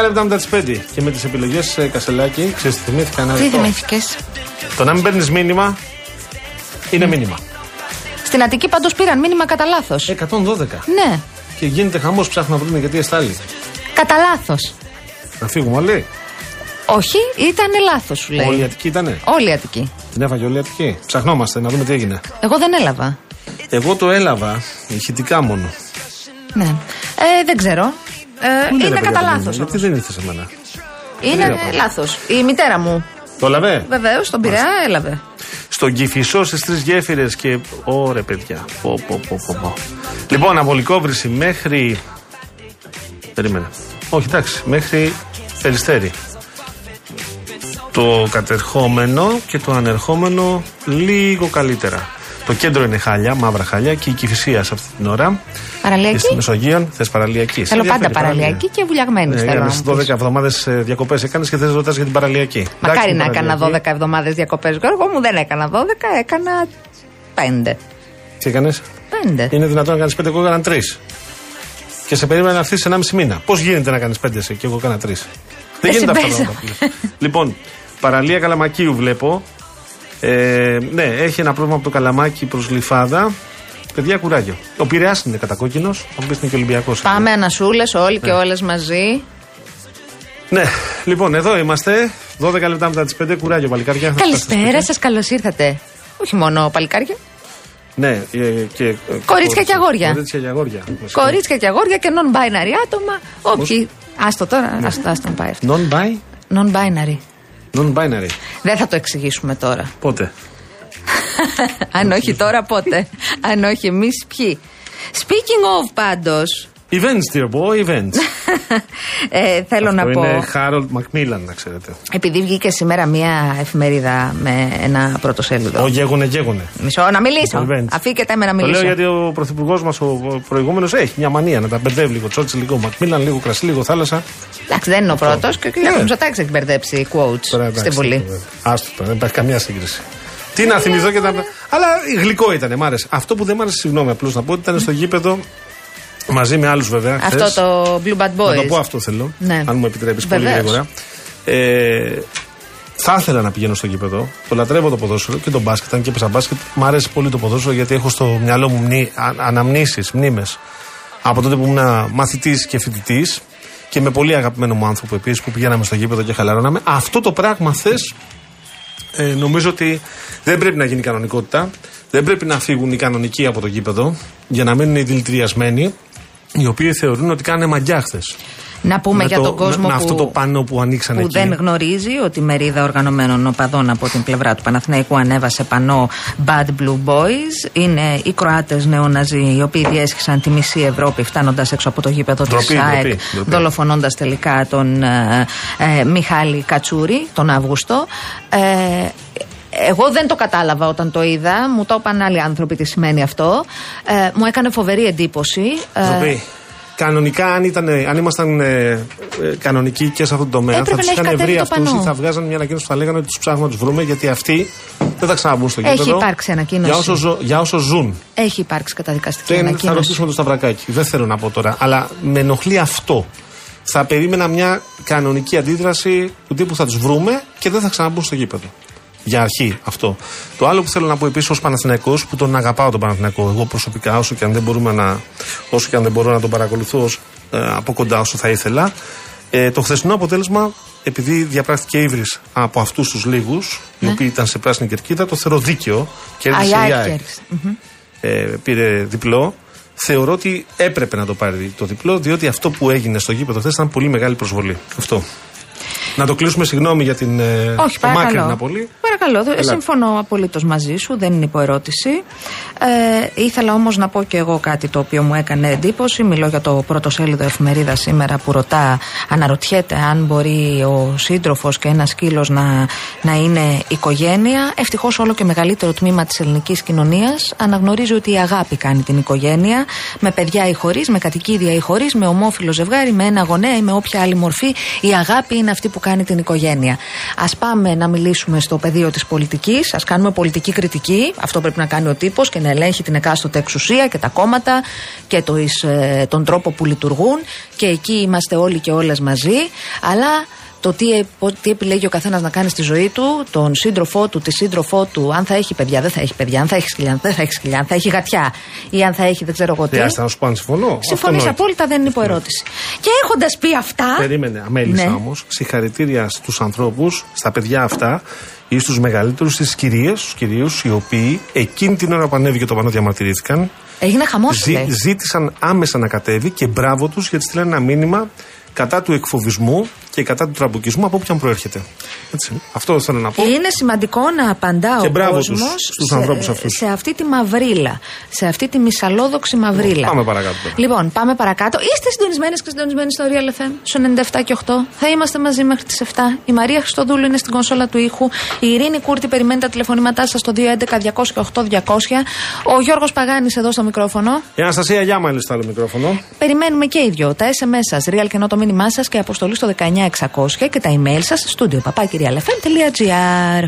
10 λεπτά μετά τις 5. Και με τις επιλογές ε, Κασελάκη, ξέρεις τι θυμήθηκα να Τι θυμήθηκες; Το να μην παίρνεις μήνυμα είναι μήνυμα. Στην Αττική πάντως πήραν μήνυμα κατά λάθος. 112. Ναι. Και γίνεται χαμός ψάχνουν να βρουν γιατί εστάλει. Κατά λάθος. Να φύγουμε όλοι; Όχι, ήταν λάθος σου λέει. Όλη η Αττική ήταν. Όλη η Αττική. Την έφαγε όλη η Αττική; Ψαχνόμαστε να δούμε τι έγινε. Εγώ δεν έλαβα. Εγώ το έλαβα ηχητικά μόνο. Ναι. Ε, δεν ξέρω. Ε, είναι, είναι κατά λάθος. Γιατί δεν ήρθες σε μένα; Είναι λάθος. Η μητέρα μου. Το έλαβε; Βεβαίως, τον πειρά έλαβε. Στον Κυφισό στις τρεις γέφυρες και. Ωρε, παιδιά. Πω, πω, πω, πω. Λοιπόν, απολυκόβριση μέχρι. Περίμενε. Όχι, εντάξει, μέχρι περιστέρη. Το κατερχόμενο και το ανερχόμενο λίγο καλύτερα. Το κέντρο είναι χάλια, μαύρα χάλια και η Κυφυσία σε αυτή την ώρα. Και στη Παραλιακή. Μεσογείο θες παραλιακή. Θέλω πάντα παραλιακή και βουλιαγμένη. Ναι, θέλω να έκανες μου 12 πεις. εβδομάδε διακοπές έκανες και θες να ρωτάς για την παραλιακή. Μακάρι Εντάξει, να την έκανα 12 παραλιακή. εβδομάδες διακοπές. Εγώ μου δεν έκανα 12, έκανα 5. Τι έκανες; 5. Είναι δυνατόν να κάνεις 5 εγώ έκανα 3. Και σε περίμενα να έρθεις 1,5 μήνα. Πώς γίνεται να κάνεις 5 εσύ και εγώ έκανα 3. Δεν Εσύ γίνεται αυτά τα πες. πράγματα. που λες. λοιπόν, παραλία Καλαμακίου βλέπω. Ε, ναι, έχει ένα πρόβλημα από το Καλαμάκι προς Γλυφάδα. Παιδιά, κουράγιο. Ο Πειραιάς είναι κατακόκκινος. Θα μου πεις είναι και Ολυμπιακός. Πάμε ανασούλε όλοι και όλες μαζί. Ναι, λοιπόν, εδώ είμαστε. 12 λεπτά μετά τις 5. Κουράγιο, παλικάρια. Θα φτάσετε στο Καλησπέρα σπίτι. σας, καλώς ήρθατε. Όχι μόνο παλικάρια. Ναι, ε, και. ε, Κορίτσια και αγόρια. Κορίτσια και αγόρια. Κορίτσια και αγόρια και non-binary άτομα. Όποιοι. Άστο τώρα, άστο, άστο να πάει αυτό. Non-bi, Non-binary. non-binary. Δεν θα το εξηγήσουμε τώρα. Πότε; Αν όχι τώρα, πότε; Αν όχι εμείς, ποιοι; Speaking of πάντως, Events, dear boy, events. ε, θέλω Αυτό να πω. είναι Harold Macmillan, να ξέρετε. Επειδή βγήκε σήμερα μία εφημερίδα με ένα πρωτοσέλιδο. Ο γέγονε, γέγονε. Μισό, να μιλήσω. Events. Αφήκετε με να Το μιλήσω. λέω γιατί ο πρωθυπουργός μας, ο προηγούμενος, έχει μια μανία να τα μπερδεύει λίγο. Τσότσι, λίγο Μακμίλαν, λίγο κρασί, λίγο θάλασσα. Εντάξει, δεν είναι ο πρώτος και ο κ. Ναι. Μητσοτάκης έχει μπερδέψει quotes Τώρα, εντάξει, στη Βουλή. βέβαια. Άστο τώρα, δεν υπάρχει καμία σύγκριση. Τι να θυμηθώ και τα. Αλλά γλυκό ήταν, μ' άρεσε. Αυτό που δεν μ' άρεσε, συγγνώμη, απλώς να πω ότι ήταν στο γήπεδο μαζί με άλλους βέβαια. Αυτό χθες. το Blue Bad Boys. Να το πω αυτό θέλω. Ναι. Αν μου επιτρέπεις πολύ Βεβαίως. γρήγορα. Ε, θα ήθελα να πηγαίνω στο γήπεδο. Το λατρεύω το ποδόσφαιρο και το μπάσκετ. Αν και έπαιζα μπάσκετ, μου αρέσει πολύ το ποδόσφαιρο γιατί έχω στο μυαλό μου μνή, α, αναμνήσεις, μνήμες από τότε που ήμουν μαθητής και φοιτητής και με πολύ αγαπημένο μου άνθρωπο επίσης που πηγαίναμε στο γήπεδο και χαλαρώναμε. Αυτό το πράγμα θες ε, νομίζω ότι δεν πρέπει να γίνει κανονικότητα. Δεν πρέπει να φύγουν οι κανονικοί από το γήπεδο για να μείνουν οι δηλητηριασμένοι, οι οποίοι θεωρούν ότι κάνουν μαγιά χθες. Να πούμε Με για το- τον κόσμο με, με που, αυτό το πάνω που ανοίξανε που εκεί. δεν γνωρίζει ότι η μερίδα οργανωμένων οπαδών από την πλευρά του Παναθηναϊκού ανέβασε πανό Bad Blue Boys. Είναι οι Κροάτες νεοναζί, οι οποίοι διέσχισαν τη μισή Ευρώπη φτάνοντας έξω από το γήπεδο της Ντροπή, ΣΑΕΚ, ντροπή, ντροπή. δολοφονώντας τελικά τον ε, ε, Μιχάλη Κατσούρη τον Αύγουστο. Ε, εγώ δεν το κατάλαβα όταν το είδα. Μου το είπαν άλλοι άνθρωποι τι σημαίνει αυτό. Ε, μου έκανε φοβερή εντύπωση. Ε, Ντροπή. Κανονικά, αν, ήταν, αν ήμασταν ε, ε, κανονικοί και σε αυτό το τομέα, Έπρεπε θα τους να έχει είχαν βρει κατέβει το αυτούς πανό. ή θα βγάζαν μια ανακοίνωση που θα λέγανε ότι τους ψάχνουμε να τους βρούμε γιατί αυτοί δεν θα ξαναμπούν στο Έχει γήπεδο. υπάρξει ανακοίνωση. Για όσο, ζω- για όσο ζουν. Έχει υπάρξει καταδικαστική Δεν θα ανακοίνωση. ρωτήσουμε το Σταυρακάκι. Δεν θέλω να πω τώρα. Αλλά με ενοχλεί αυτό. Θα περίμενα μια κανονική αντίδραση του τύπου θα τους βρούμε και δεν θα ξαναμπούν στο γήπεδο. Για αρχή αυτό. Το άλλο που θέλω να πω επίσης ως Παναθηναϊκός που τον αγαπάω τον Παναθηναϊκό, εγώ προσωπικά, όσο και αν δεν, μπορούμε να, όσο και αν δεν μπορώ να τον παρακολουθώ ως, ε, από κοντά όσο θα ήθελα, ε, το χθεσινό αποτέλεσμα, επειδή διαπράχθηκε ύβρι από αυτούς τους λίγους, οι οποίοι ήταν σε πράσινη κερκίδα, το θεωρώ δίκαιο. Κέρδισε Α, η η ΑΕΚ ΑΕΚ κέρδισε. Μμμ. ε, πήρε διπλό. Θεωρώ ότι έπρεπε να το πάρει το διπλό, διότι αυτό που έγινε στο γήπεδο χθες ήταν πολύ μεγάλη προσβολή. Αυτό. Να το κλείσουμε, συγγνώμη για την. ε, Όχι, το παρακαλώ. μάκρυνα πολύ. Παρακαλώ, δε- Ελάτε. συμφωνώ απολύτως μαζί σου, δεν είναι υποερώτηση. Ε, ήθελα όμως να πω και εγώ κάτι το οποίο μου έκανε εντύπωση. Μιλώ για το πρώτο σέλιδο εφημερίδα σήμερα που ρωτά, αναρωτιέται αν μπορεί ο σύντροφος και ένας σκύλος να, να είναι οικογένεια. Ευτυχώς όλο και μεγαλύτερο τμήμα της ελληνικής κοινωνίας αναγνωρίζει ότι η αγάπη κάνει την οικογένεια, με παιδιά ή χωρίς, με κατοικίδια ή χωρίς, με ομόφυλο ζευγάρι, με ένα γονέα ή με όποια άλλη μορφή. Η αγάπη είναι αυτή που κάνει την οικογένεια. Α πάμε να μιλήσουμε στο πεδίο της πολιτικής, ας κάνουμε πολιτική κριτική. Αυτό πρέπει να κάνει ο τύπος και να ελέγχει την εκάστοτε εξουσία και τα κόμματα και το, εις, ε, τον τρόπο που λειτουργούν. Και εκεί είμαστε όλοι και όλες μαζί. Αλλά το τι, ε, πο- τι επιλέγει ο καθένας να κάνει στη ζωή του, τον σύντροφό του, τη σύντροφό του, αν θα έχει παιδιά, δεν θα έχει παιδιά, αν θα έχει σκυλιά, δεν θα έχει σκυλιά, αν θα έχει γατιά ή αν θα έχει δεν ξέρω εγώ τι. Χρειάζεται να σου πω αν συμφωνώ. Συμφωνείς Αυτονόητο. απόλυτα, δεν είναι υποερώτηση. Και έχοντας πει αυτά. Περίμενε, αμέλησα Ναι. όμως. Συγχαρητήρια στους ανθρώπους, στα παιδιά αυτά ή στου μεγαλύτερους, στις κυρίες, στους κυρίους, οι οποίοι εκείνη την ώρα που ανέβηκε το πανό διαμαρτυρήθηκαν. Έγινε χαμός. Ζή- ζήτησαν άμεσα να κατέβει και μπράβο τους γιατί στείλαν ένα μήνυμα κατά του εκφοβισμού και κατά του τραμπουκισμού από όποιον προέρχεται. Έτσι. Αυτό θέλω να πω. Είναι σημαντικό να απαντά Και ο μπράβο κόσμος τους, στους ανθρώπους αυτούς. σε αυτή τη μαυρίλα. Σε αυτή τη μισαλόδοξη μαυρίλα. Πάμε παρακάτω τώρα. Λοιπόν, πάμε παρακάτω. Είστε συντονισμένες και συντονισμένοι στο Real FM, στο 97 και 8. Θα είμαστε μαζί μέχρι τις 7. Η Μαρία Χριστοδούλου είναι στην κονσόλα του ήχου. Η Ειρήνη Κούρτη περιμένει τα τηλεφωνήματά σας στο 211-208-200. Ο Γιώργος Παγάνης εδώ στο μικρόφωνο. Η Αναστασία Γιάμα είναι στο άλλο μικρόφωνο. Περιμένουμε και οι δυο. Τα SMS σας, real και ενώ το μήνυμά σας και αποστολή στο 19600 και τα email σας στο studio papakirialfm.gr.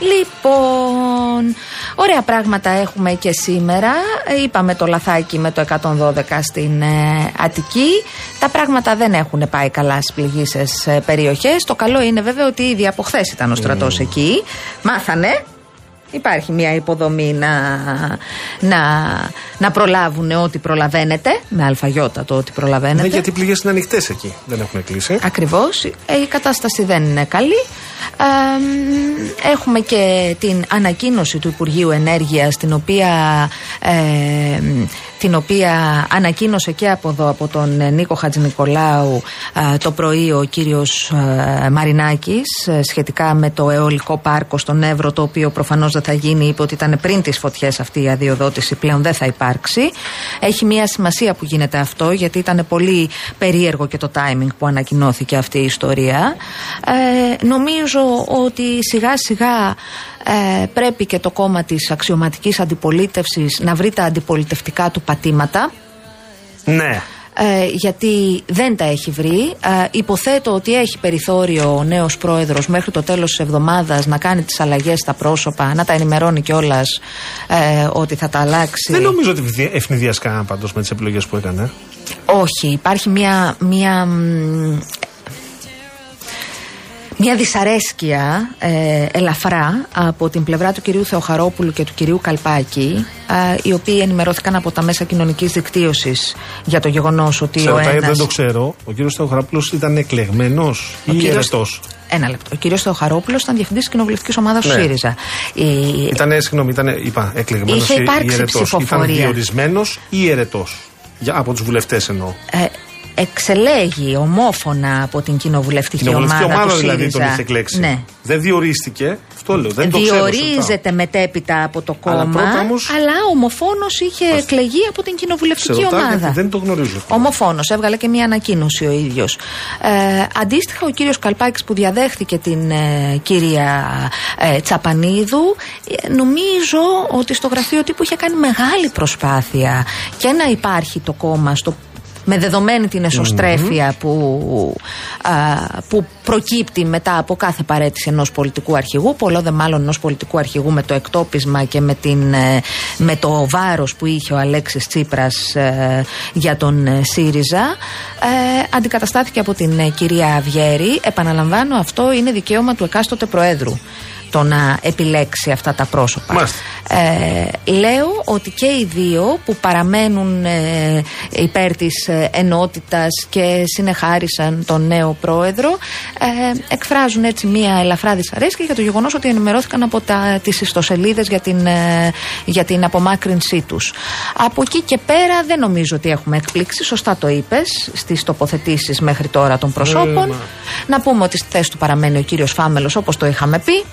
Λοιπόν, ωραία πράγματα έχουμε και σήμερα. Ε, Είπαμε το λαθάκι με το 112 στην ε, Αττική. Τα πράγματα δεν έχουν πάει καλά στις πληγήσεις περιοχές. Το καλό είναι βέβαια ότι ήδη από χθες ήταν ο στρατός εκεί. Μάθανε. Υπάρχει μια υποδομή να, να, να προλάβουν ό,τι προλαβαίνετε. Με αλφαγιώτα το ό,τι προλαβαίνετε. Ναι, γιατί οι πληγές είναι ανοιχτές εκεί. Δεν έχουν κλείσει. Ακριβώς. Η κατάσταση δεν είναι καλή. Ε, μ, έχουμε και την ανακοίνωση του Υπουργείου Ενέργειας την οποία, ε, μ, την οποία ανακοίνωσε και από εδώ από τον ε, Νίκο Χατζηνικολάου ε, το πρωί ο κύριος ε, Μαρινάκης ε, σχετικά με το αιωλικό πάρκο στον Εύρο το οποίο προφανώς δεν θα γίνει είπε ότι ήταν πριν τις φωτιές αυτή η αδειοδότηση πλέον δεν θα υπάρξει. Έχει μια σημασία που γίνεται αυτό γιατί ήταν πολύ περίεργο και το timing που ανακοινώθηκε αυτή η ιστορία. Ε, νομίζω ότι σιγά σιγά ε, πρέπει και το κόμμα της αξιωματικής αντιπολίτευσης να βρει τα αντιπολιτευτικά του πατήματα Ναι. ε, γιατί δεν τα έχει βρει. Ε, υποθέτω ότι έχει περιθώριο ο νέος πρόεδρος μέχρι το τέλος της εβδομάδας να κάνει τις αλλαγές στα πρόσωπα, να τα ενημερώνει κιόλας ε, ότι θα τα αλλάξει. Δεν νομίζω ότι ευνηδίασε κανένα πάντως με τις επιλογές που έκανε. Όχι, υπάρχει μια, μια, μ, μια δυσαρέσκεια ε, ελαφρά από την πλευρά του κυρίου Θεοχαρόπουλου και του κυρίου Καλπάκη ε, οι οποίοι ενημερώθηκαν από τα μέσα κοινωνικής δικτύωσης για το γεγονός ότι Ξέρω, ο τα- ένας... δεν το ξέρω. Ο κύριος Θεοχαρόπουλος ήταν εκλεγμένος ή κύριος- ερετό. Ένα λεπτό. Ο κύριος Θεοχαρόπουλος ήταν διευθυντής της κοινοβουλευτικής ομάδας του Ναι. ΣΥΡΙΖΑ. Η... Ήταν, συγγνώμη, ήταν, είπα, εκλεγμένος Είχε ή υπάρξει ερετό. Ήταν ψηφοφορία. διορισμένος ή ερετό. Από τους βουλευτές εννοώ. ε, εξελέγει ομόφωνα από την κοινοβουλευτική, Κοινοβουλευτική ομάδα, ομάδα του δηλαδή ΣΥΡΙΖΑ. τον είχε εκλέξει. Ναι. Δεν διορίστηκε. Αυτό λέω. Δεν το ξέρω. σωστά. Διορίζεται μετέπειτα από το Αλλά κόμμα, πρώτα όμως- αλλά ομοφόνος είχε εκλεγεί από την Σε κοινοβουλευτική ρωτάω ομάδα. γιατί δεν το γνωρίζω. αυτό. Ομοφόνος, έβγαλε και μία ανακοίνωση ο ίδιος. Ε, αντίστοιχα, ο κύριος Καλπάκης που διαδέχθηκε την ε, κυρία ε, Τσαπανίδου, ε, νομίζω ότι στο γραφείο τύπου είχε κάνει μεγάλη προσπάθεια και να υπάρχει το κόμμα στο με δεδομένη την εσωστρέφεια που, α, που προκύπτει μετά από κάθε παρέτηση ενός πολιτικού αρχηγού, πολλό δε μάλλον ενός πολιτικού αρχηγού με το εκτόπισμα και με, την, ε, με το βάρος που είχε ο Αλέξης Τσίπρας ε, για τον ε, ΣΥΡΙΖΑ, ε, αντικαταστάθηκε από την ε, κυρία Αυγέρη. Επαναλαμβάνω, αυτό είναι δικαίωμα του εκάστοτε Προέδρου το να επιλέξει αυτά τα πρόσωπα. Μάλιστα. Ε, λέω ότι και οι δύο που παραμένουν ε, υπέρ της ε, ενότητας και συνεχάρισαν τον νέο πρόεδρο ε, εκφράζουν έτσι μια ελαφρά δυσαρέσκεια για το γεγονός ότι ενημερώθηκαν από τα, τις ιστοσελίδες για την, ε, για την απομάκρυνσή τους. Από εκεί και πέρα δεν νομίζω ότι έχουμε εκπλήξει, σωστά το είπες στις τοποθετήσεις μέχρι τώρα των προσώπων. να πούμε ότι στη θέση του παραμένει ο κύριος Φάμελος όπως το είχαμε πει.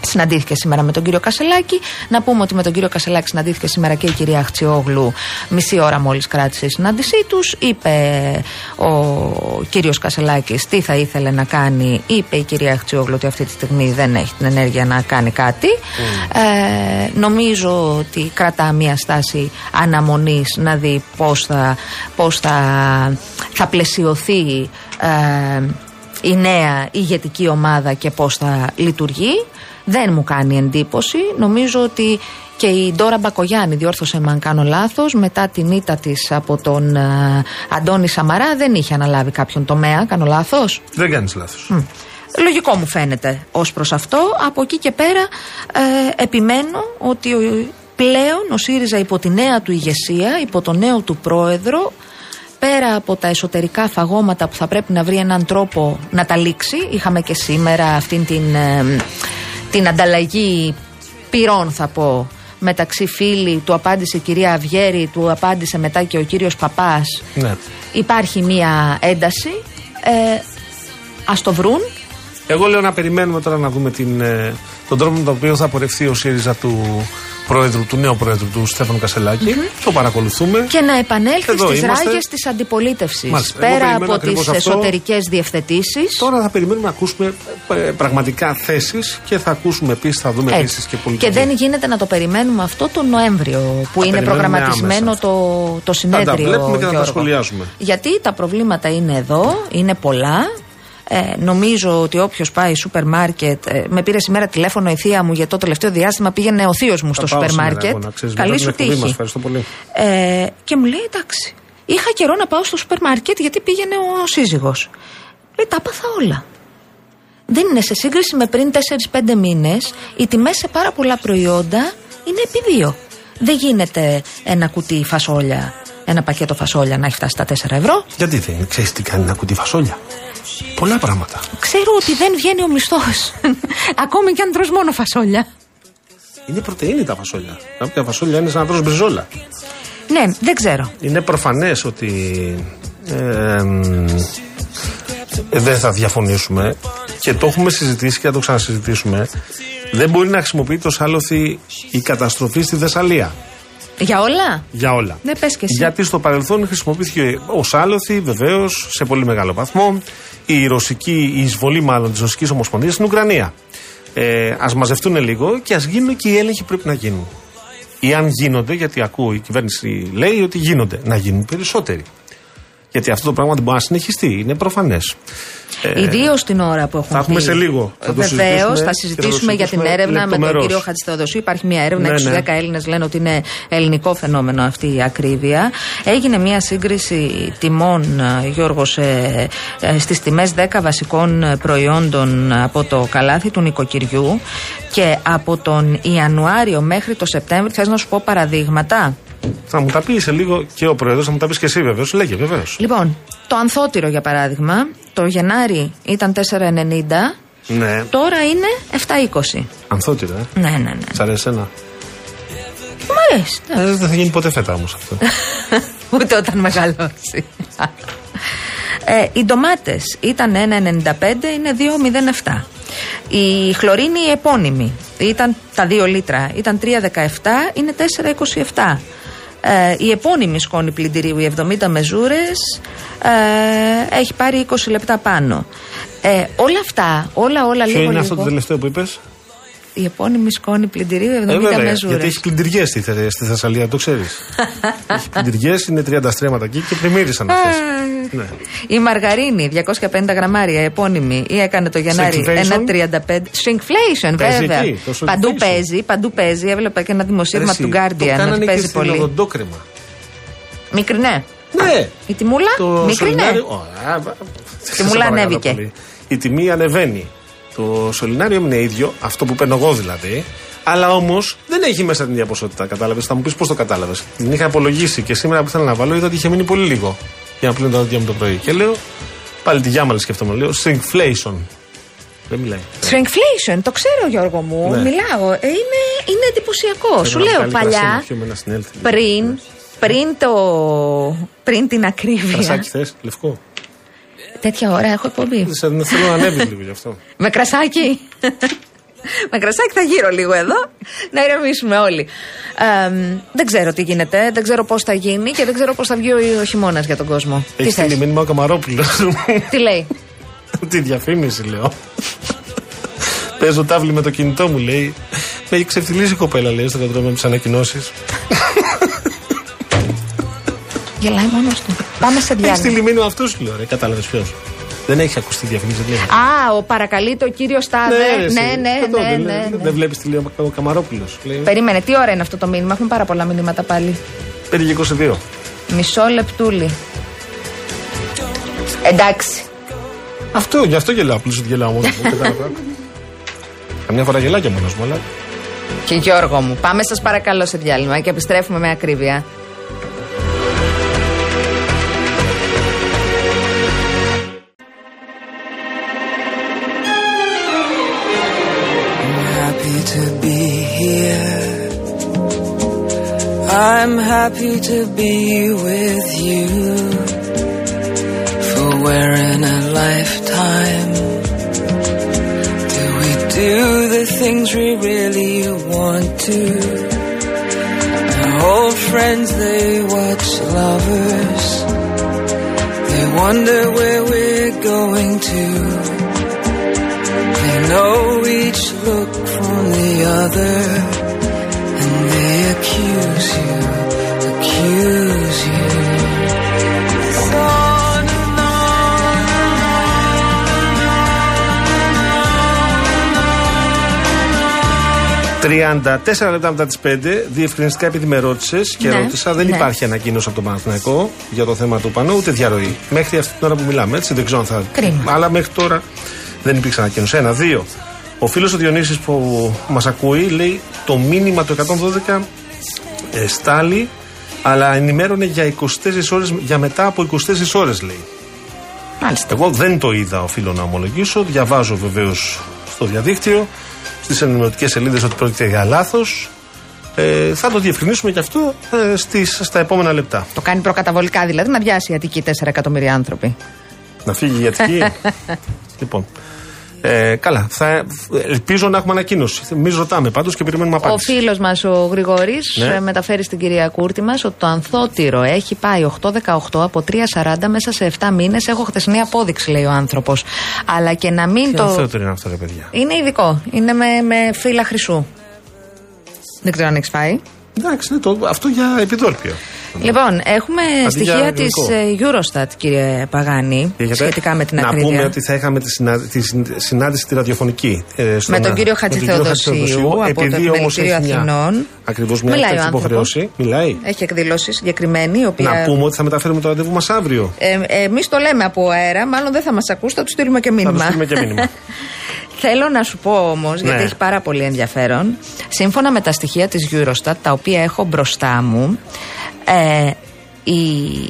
Συναντήθηκε σήμερα με τον κύριο Κασελάκη. Να πούμε ότι με τον κύριο Κασελάκη συναντήθηκε σήμερα και η κυρία Αχτσιόγλου. Μισή ώρα μόλις κράτησε η συνάντησή τους. Είπε ο κύριος Κασελάκης τι θα ήθελε να κάνει. Είπε η κυρία Αχτσιόγλου ότι αυτή τη στιγμή δεν έχει την ενέργεια να κάνει κάτι. Ε, νομίζω ότι κρατά μια στάση αναμονής να δει πώς θα, πώς θα, θα πλαισιωθεί. Ε, η νέα ηγετική ομάδα και πώς θα λειτουργεί. Δεν μου κάνει εντύπωση. Νομίζω ότι και η Ντόρα Μπακογιάννη, διόρθωσε με αν κάνω λάθος, μετά την ήττα της από τον ε, Αντώνη Σαμαρά δεν είχε αναλάβει κάποιον τομέα, κάνω λάθος; Δεν κάνεις λάθος. Λογικό μου φαίνεται ως προς αυτό. Από εκεί και πέρα ε, επιμένω ότι ο, πλέον ο ΣΥΡΙΖΑ υπό τη νέα του ηγεσία, υπό τον νέο του πρόεδρο, πέρα από τα εσωτερικά φαγώματα που θα πρέπει να βρει έναν τρόπο να τα λήξει, είχαμε και σήμερα αυτήν την, ε, την ανταλλαγή πυρών θα πω, μεταξύ φίλοι, του απάντησε η κυρία Αυγέρη, του απάντησε μετά και ο κύριος Παπάς Ναι. υπάρχει μία ένταση. Ε, Α το βρουν. Εγώ λέω να περιμένουμε τώρα να δούμε την, ε, τον τρόπο με τον οποίο θα πορευτεί ο ΣΥΡΙΖΑ του πρόεδρου, του νέου πρόεδρου του Στέφανου Κασελάκη. Το παρακολουθούμε. Και να επανέλθει Εδώ στις είμαστε. ράγες της αντιπολίτευσης. Μάλιστα. Εγώ Πέρα περιμένω από τις ακριβώς αυτό. εσωτερικές διευθετήσεις. Τώρα θα περιμένουμε να ακούσουμε ε, πραγματικά θέσεις και θα ακούσουμε επίσης, θα δούμε επίσης και Και πολιτική. δεν γίνεται να το περιμένουμε αυτό τον Νοέμβριο που είναι περιμένουμε προγραμματισμένο άμεσα. το, το συνέδριο. Θα τα βλέπουμε και θα τα Γιώργο. σχολιάζουμε. Γιατί τα προβλήματα είναι εδώ, είναι πολλά. Ε, νομίζω ότι όποιος πάει σούπερ μάρκετ. Ε, με πήρε σήμερα τηλέφωνο η θεία μου για το τελευταίο διάστημα. Πήγαινε ο θείος μου στο πάω σούπερ σήμερα μάρκετ. εγώ, να ξέρεις, Καλή μετά σου την εκπομπή μας. τύχη. Ευχαριστώ πολύ. Ε, και μου λέει εντάξει. Είχα καιρό να πάω στο σούπερ μάρκετ γιατί πήγαινε ο σύζυγος. Λέει τα έπαθα όλα. Δεν είναι σε σύγκριση με πριν 4-5 μήνες, οι τιμές σε πάρα πολλά προϊόντα είναι επί δύο. Δεν γίνεται ένα κουτί φασόλια, ένα πακέτο φασόλια να έχει φτάσει στα 4 ευρώ. Γιατί δεν ξέρεις τι κάνει ένα κουτί φασόλια; Πολλά πράγματα. Ξέρω ότι δεν βγαίνει ο μισθός. Ακόμη και αν τρως μόνο φασόλια. Είναι πρωτενη τα φασόλια. Κάποια φασόλια είναι σαν να τρως μπριζόλα. Ναι, δεν ξέρω. Είναι προφανές ότι. ε, εμ, ε, δεν θα διαφωνήσουμε και το έχουμε συζητήσει και θα το ξανασυζητήσουμε. Δεν μπορεί να χρησιμοποιείται ω άλοθη η καταστροφή στη Θεσσαλία. Για όλα; Για όλα. Ναι, πες και εσύ. Γιατί στο παρελθόν χρησιμοποιήθηκε ω άλοθη, βεβαίως, σε πολύ μεγάλο βαθμό, η ρωσική, η εισβολή μάλλον της Ρωσικής Ομοσπονδίας στην Ουκρανία. Ε, ας μαζευτούν λίγο και ας γίνουν και οι έλεγχοι που πρέπει να γίνουν. Ή αν γίνονται, γιατί ακούω η κυβέρνηση λέει ότι γίνονται, να γίνουν περισσότεροι. Γιατί αυτό το πράγμα δεν μπορεί να συνεχιστεί. Είναι προφανές. Ιδίως την ώρα που έχουν θα έχουμε πει. σε λίγο. Θα το Βεβαίως, συζητήσουμε θα και συζητήσουμε θα το για την συζητήσουμε έρευνα με τον λεπτομερώς. κύριο Χατζηθεοδοσίου. Υπάρχει μια έρευνα, Ναι, 6 ναι. 10 Έλληνες λένε ότι είναι ελληνικό φαινόμενο αυτή η ακρίβεια. Έγινε μια σύγκριση τιμών, ε, Γιώργος, ε, ε, στις τιμές 10 βασικών ε, προϊόντων από το καλάθι του νοικοκυριού και από τον Ιανουάριο μέχρι το Σεπτέμβριο. Θες να σου πω παραδείγματα; Θα μου τα πεις σε λίγο και ο πρόεδρος, θα μου τα πεις και εσύ βεβαίως. Λέγε βεβαίως. Λοιπόν, το ανθότυρο για παράδειγμα, το Γενάρη ήταν 4,90. Ναι, Τώρα είναι 7,20. ανθότυρο, ε. Ναι, ναι, ναι. Σ' αρέσει ένα. Μ' αρέσει. ναι. Ε, δεν θα γίνει ποτέ φέτα όμως αυτό. Ούτε όταν μεγαλώσει. ε, οι ντομάτες ήταν 1,95, είναι 2,07. Η χλωρίνη η επώνυμη ήταν τα 2 λίτρα, ήταν 3,17, είναι 4,27. Ε, η επώνυμη σκόνη πλυντηρίου, η 70 μεζούρες, ε, έχει πάρει 20 λεπτά πάνω. Ε, όλα αυτά, όλα, όλα Ποιο λίγο είναι λίγο. αυτό το τελευταίο που είπες; Η επώνυμη σκόνη πλυντηρίου, 70 Ε, βέβαια, μεζούρες. γιατί έχει πλυντηριές στη, Θε- στη Θεσσαλία, το ξέρεις. έχει πλυντηριές, είναι 30 στρέμματα εκεί και πλημμύρισαν αυτές. ναι. Η μαργαρίνη 250 γραμμάρια επώνυμη ή έκανε το Γενάρη Shrinkflation. 1,35. Shrinkflation, Παίζει βέβαια. εκεί, το shrinkflation. παντού παίζει, παντού παίζει. Έβλεπα και ένα δημοσίευμα Εσύ, του Το Guardian κάνανε ότι και παίζει στην πολύ. οδοντόκρεμα. Μικρινέ. Ναι. Η τιμούλα, Το μικρινέ. σωληνάριο- Ω, α, βα- σε μουλά παρακαλώ ανέβηκε. πολύ. Η τιμή ανεβαίνει. Το σωληνάριο είναι ίδιο, αυτό που παίρνω εγώ δηλαδή. Αλλά όμως δεν έχει μέσα την ίδια ποσότητα. Κατάλαβες; Θα μου πεις πώς το κατάλαβες. Την είχα απολογίσει και σήμερα που ήθελα να βάλω είδα ότι είχε μείνει πολύ λίγο για να πλύνω τα δόντια μου το πρωί. Και λέω, πάλι τη γιάμαλη σκέφτομαι. Λέω, shrinkflation. Δεν μιλάει. Shrinkflation, το ξέρω Γιώργο μου. Ναι. Μιλάω. Ε, είναι, είναι εντυπωσιακός. Σου Πρέπει να λέω βγάλει κρασί να παλιά, πιούμε, να συνέλθει. πριν, πριν, το, πριν την ακρίβεια. Κρασάκι θες, λευκό. Τέτοια ώρα έχω εκπομπή. Σε- Θέλω να ανέβεις λίγο γι' αυτό. Με κρασάκι. Με κρασάκι θα γύρω λίγο εδώ, να ηρεμήσουμε όλοι. Ε, δεν ξέρω τι γίνεται, δεν ξέρω πώς θα γίνει και δεν ξέρω πώς θα βγει ο, ο χειμώνας για τον κόσμο. Έχει τι θες; στείλει μήνυμα ο Καμαρόπουλος. Τι λέει; Τη διαφήμιση λέω. Παίζω τάβλη με το κινητό μου, λέει. Με έχει ξεφτυλίσει η κοπέλα, λέει, στο κατρόμο με τις ανακοινώσεις. Γελάει μόνος του. Πάμε σε Έχει διάλειμμα. στείλει μήνυμα αυτός, σου λέω, ρε. Κατάλαβες ποιος. Δεν έχει ακουστεί διαφήμιση, δεν λέει. Α, ο παρακαλείται ο κύριο Στάδε. ρε, Ναι, εσύ. ναι, Δεν το- ναι, δεν- ναι, δεν- ναι. Δεν βλέπεις τι λέει ο Καμαρόπουλος. Περίμενε, τι ώρα είναι αυτό το μήνυμα; Έχουμε πάρα πολλά μηνύματα πάλι. 5 και 22. Μισό λεπτούλι. Εντάξει. Αυτό, γι' αυτό γελάω. Πλούσιο ότι γελάω μόνος μου. κατάλαβα. Καμιά φορά γελάω και μόνος μου, αλλά. Και Γιώργο μου, πάμε σας παρακαλώ σε διάλειμμα και επιστρέφουμε με ακρίβεια. I'm happy to be with you. For we're in a lifetime do we do the things we really want to. Old friends, they watch lovers. They wonder where we're going to. They know each look from the other. 34 λεπτά μετά τις 5, διευκρινιστικά επειδή με ρώτησε και Ναι, ρώτησα, δεν ναι. υπάρχει ανακοίνωση από τον Παναθηναϊκό για το θέμα του πανό, ούτε διαρροή. Μέχρι αυτή την ώρα που μιλάμε, έτσι δεν ξέρω αν θα. Κρίμα. Αλλά μέχρι τώρα δεν υπήρξε ανακοίνωση. Ένα, δύο. Ο φίλος ο Διονύσης που μας ακούει λέει το μήνυμα του 112 ε, στάλει, αλλά ενημέρωνε για 24 ώρες, για μετά από 24 ώρες λέει. Μάλιστα. Εγώ δεν το είδα, οφείλω να ομολογήσω. Διαβάζω βεβαίως στο διαδίκτυο, στις ενημερωτικές σελίδες ότι πρόκειται για λάθος. Ε, θα το διευκρινίσουμε και αυτό ε, στις, στα επόμενα λεπτά. Το κάνει προκαταβολικά δηλαδή να βιάσει η Αττική 4 εκατομμύρια άνθρωποι. Να φύγει η Αττική. λοιπόν. Ε, καλά. Θα, ελπίζω να έχουμε ανακοίνωση. Εμείς ρωτάμε πάντως και περιμένουμε Ο απάντηση. φίλος μας ο Γρηγορή Ναι. μεταφέρει στην κυρία Κούρτη μας ότι το ανθότυρο έχει πάει 8-18 από 3-40 μέσα σε 7 μήνες. Έχω χθεσινή απόδειξη, λέει ο άνθρωπος. Αλλά και να μην Τι το. ανθεότερο είναι αυτό, ρε παιδιά; Είναι ειδικό. Είναι με, με φύλλα χρυσού. Δεν ξέρω αν έχεις φάει. Εντάξει, είναι το, αυτό για επιδόρπιο. Λοιπόν, έχουμε Αντί για στοιχεία της ελληνικό. Eurostat, κύριε Παγάνη, Έχετε; σχετικά με την να ακρίβεια. πούμε ότι θα είχαμε τη, συνα... τη συν- συνάντηση τη ραδιοφωνική. ε, στον- Με τον κύριο με τον κύριο Χατζηθεοδοσίου από το επειδή όμως Επιμελητήριο έχει μια- Αθηνών. Ακριβώς μια Μιλάει ο τέτοια άνθρωπος. υποχρέωση. Μιλάει. Έχει εκδήλωση συγκεκριμένη, η οποία. Να πούμε ότι θα μεταφέρουμε το ραντεβού μας αύριο. Ε, Εμείς το λέμε από αέρα, μάλλον δεν θα μας ακούσει, θα τους στείλουμε και μήνυμα. τους στείλουμε και μήνυμα. Θέλω να σου πω όμως, γιατί Ναι. έχει πάρα πολύ ενδιαφέρον, σύμφωνα με τα στοιχεία της Eurostat, τα οποία έχω μπροστά μου, ε, η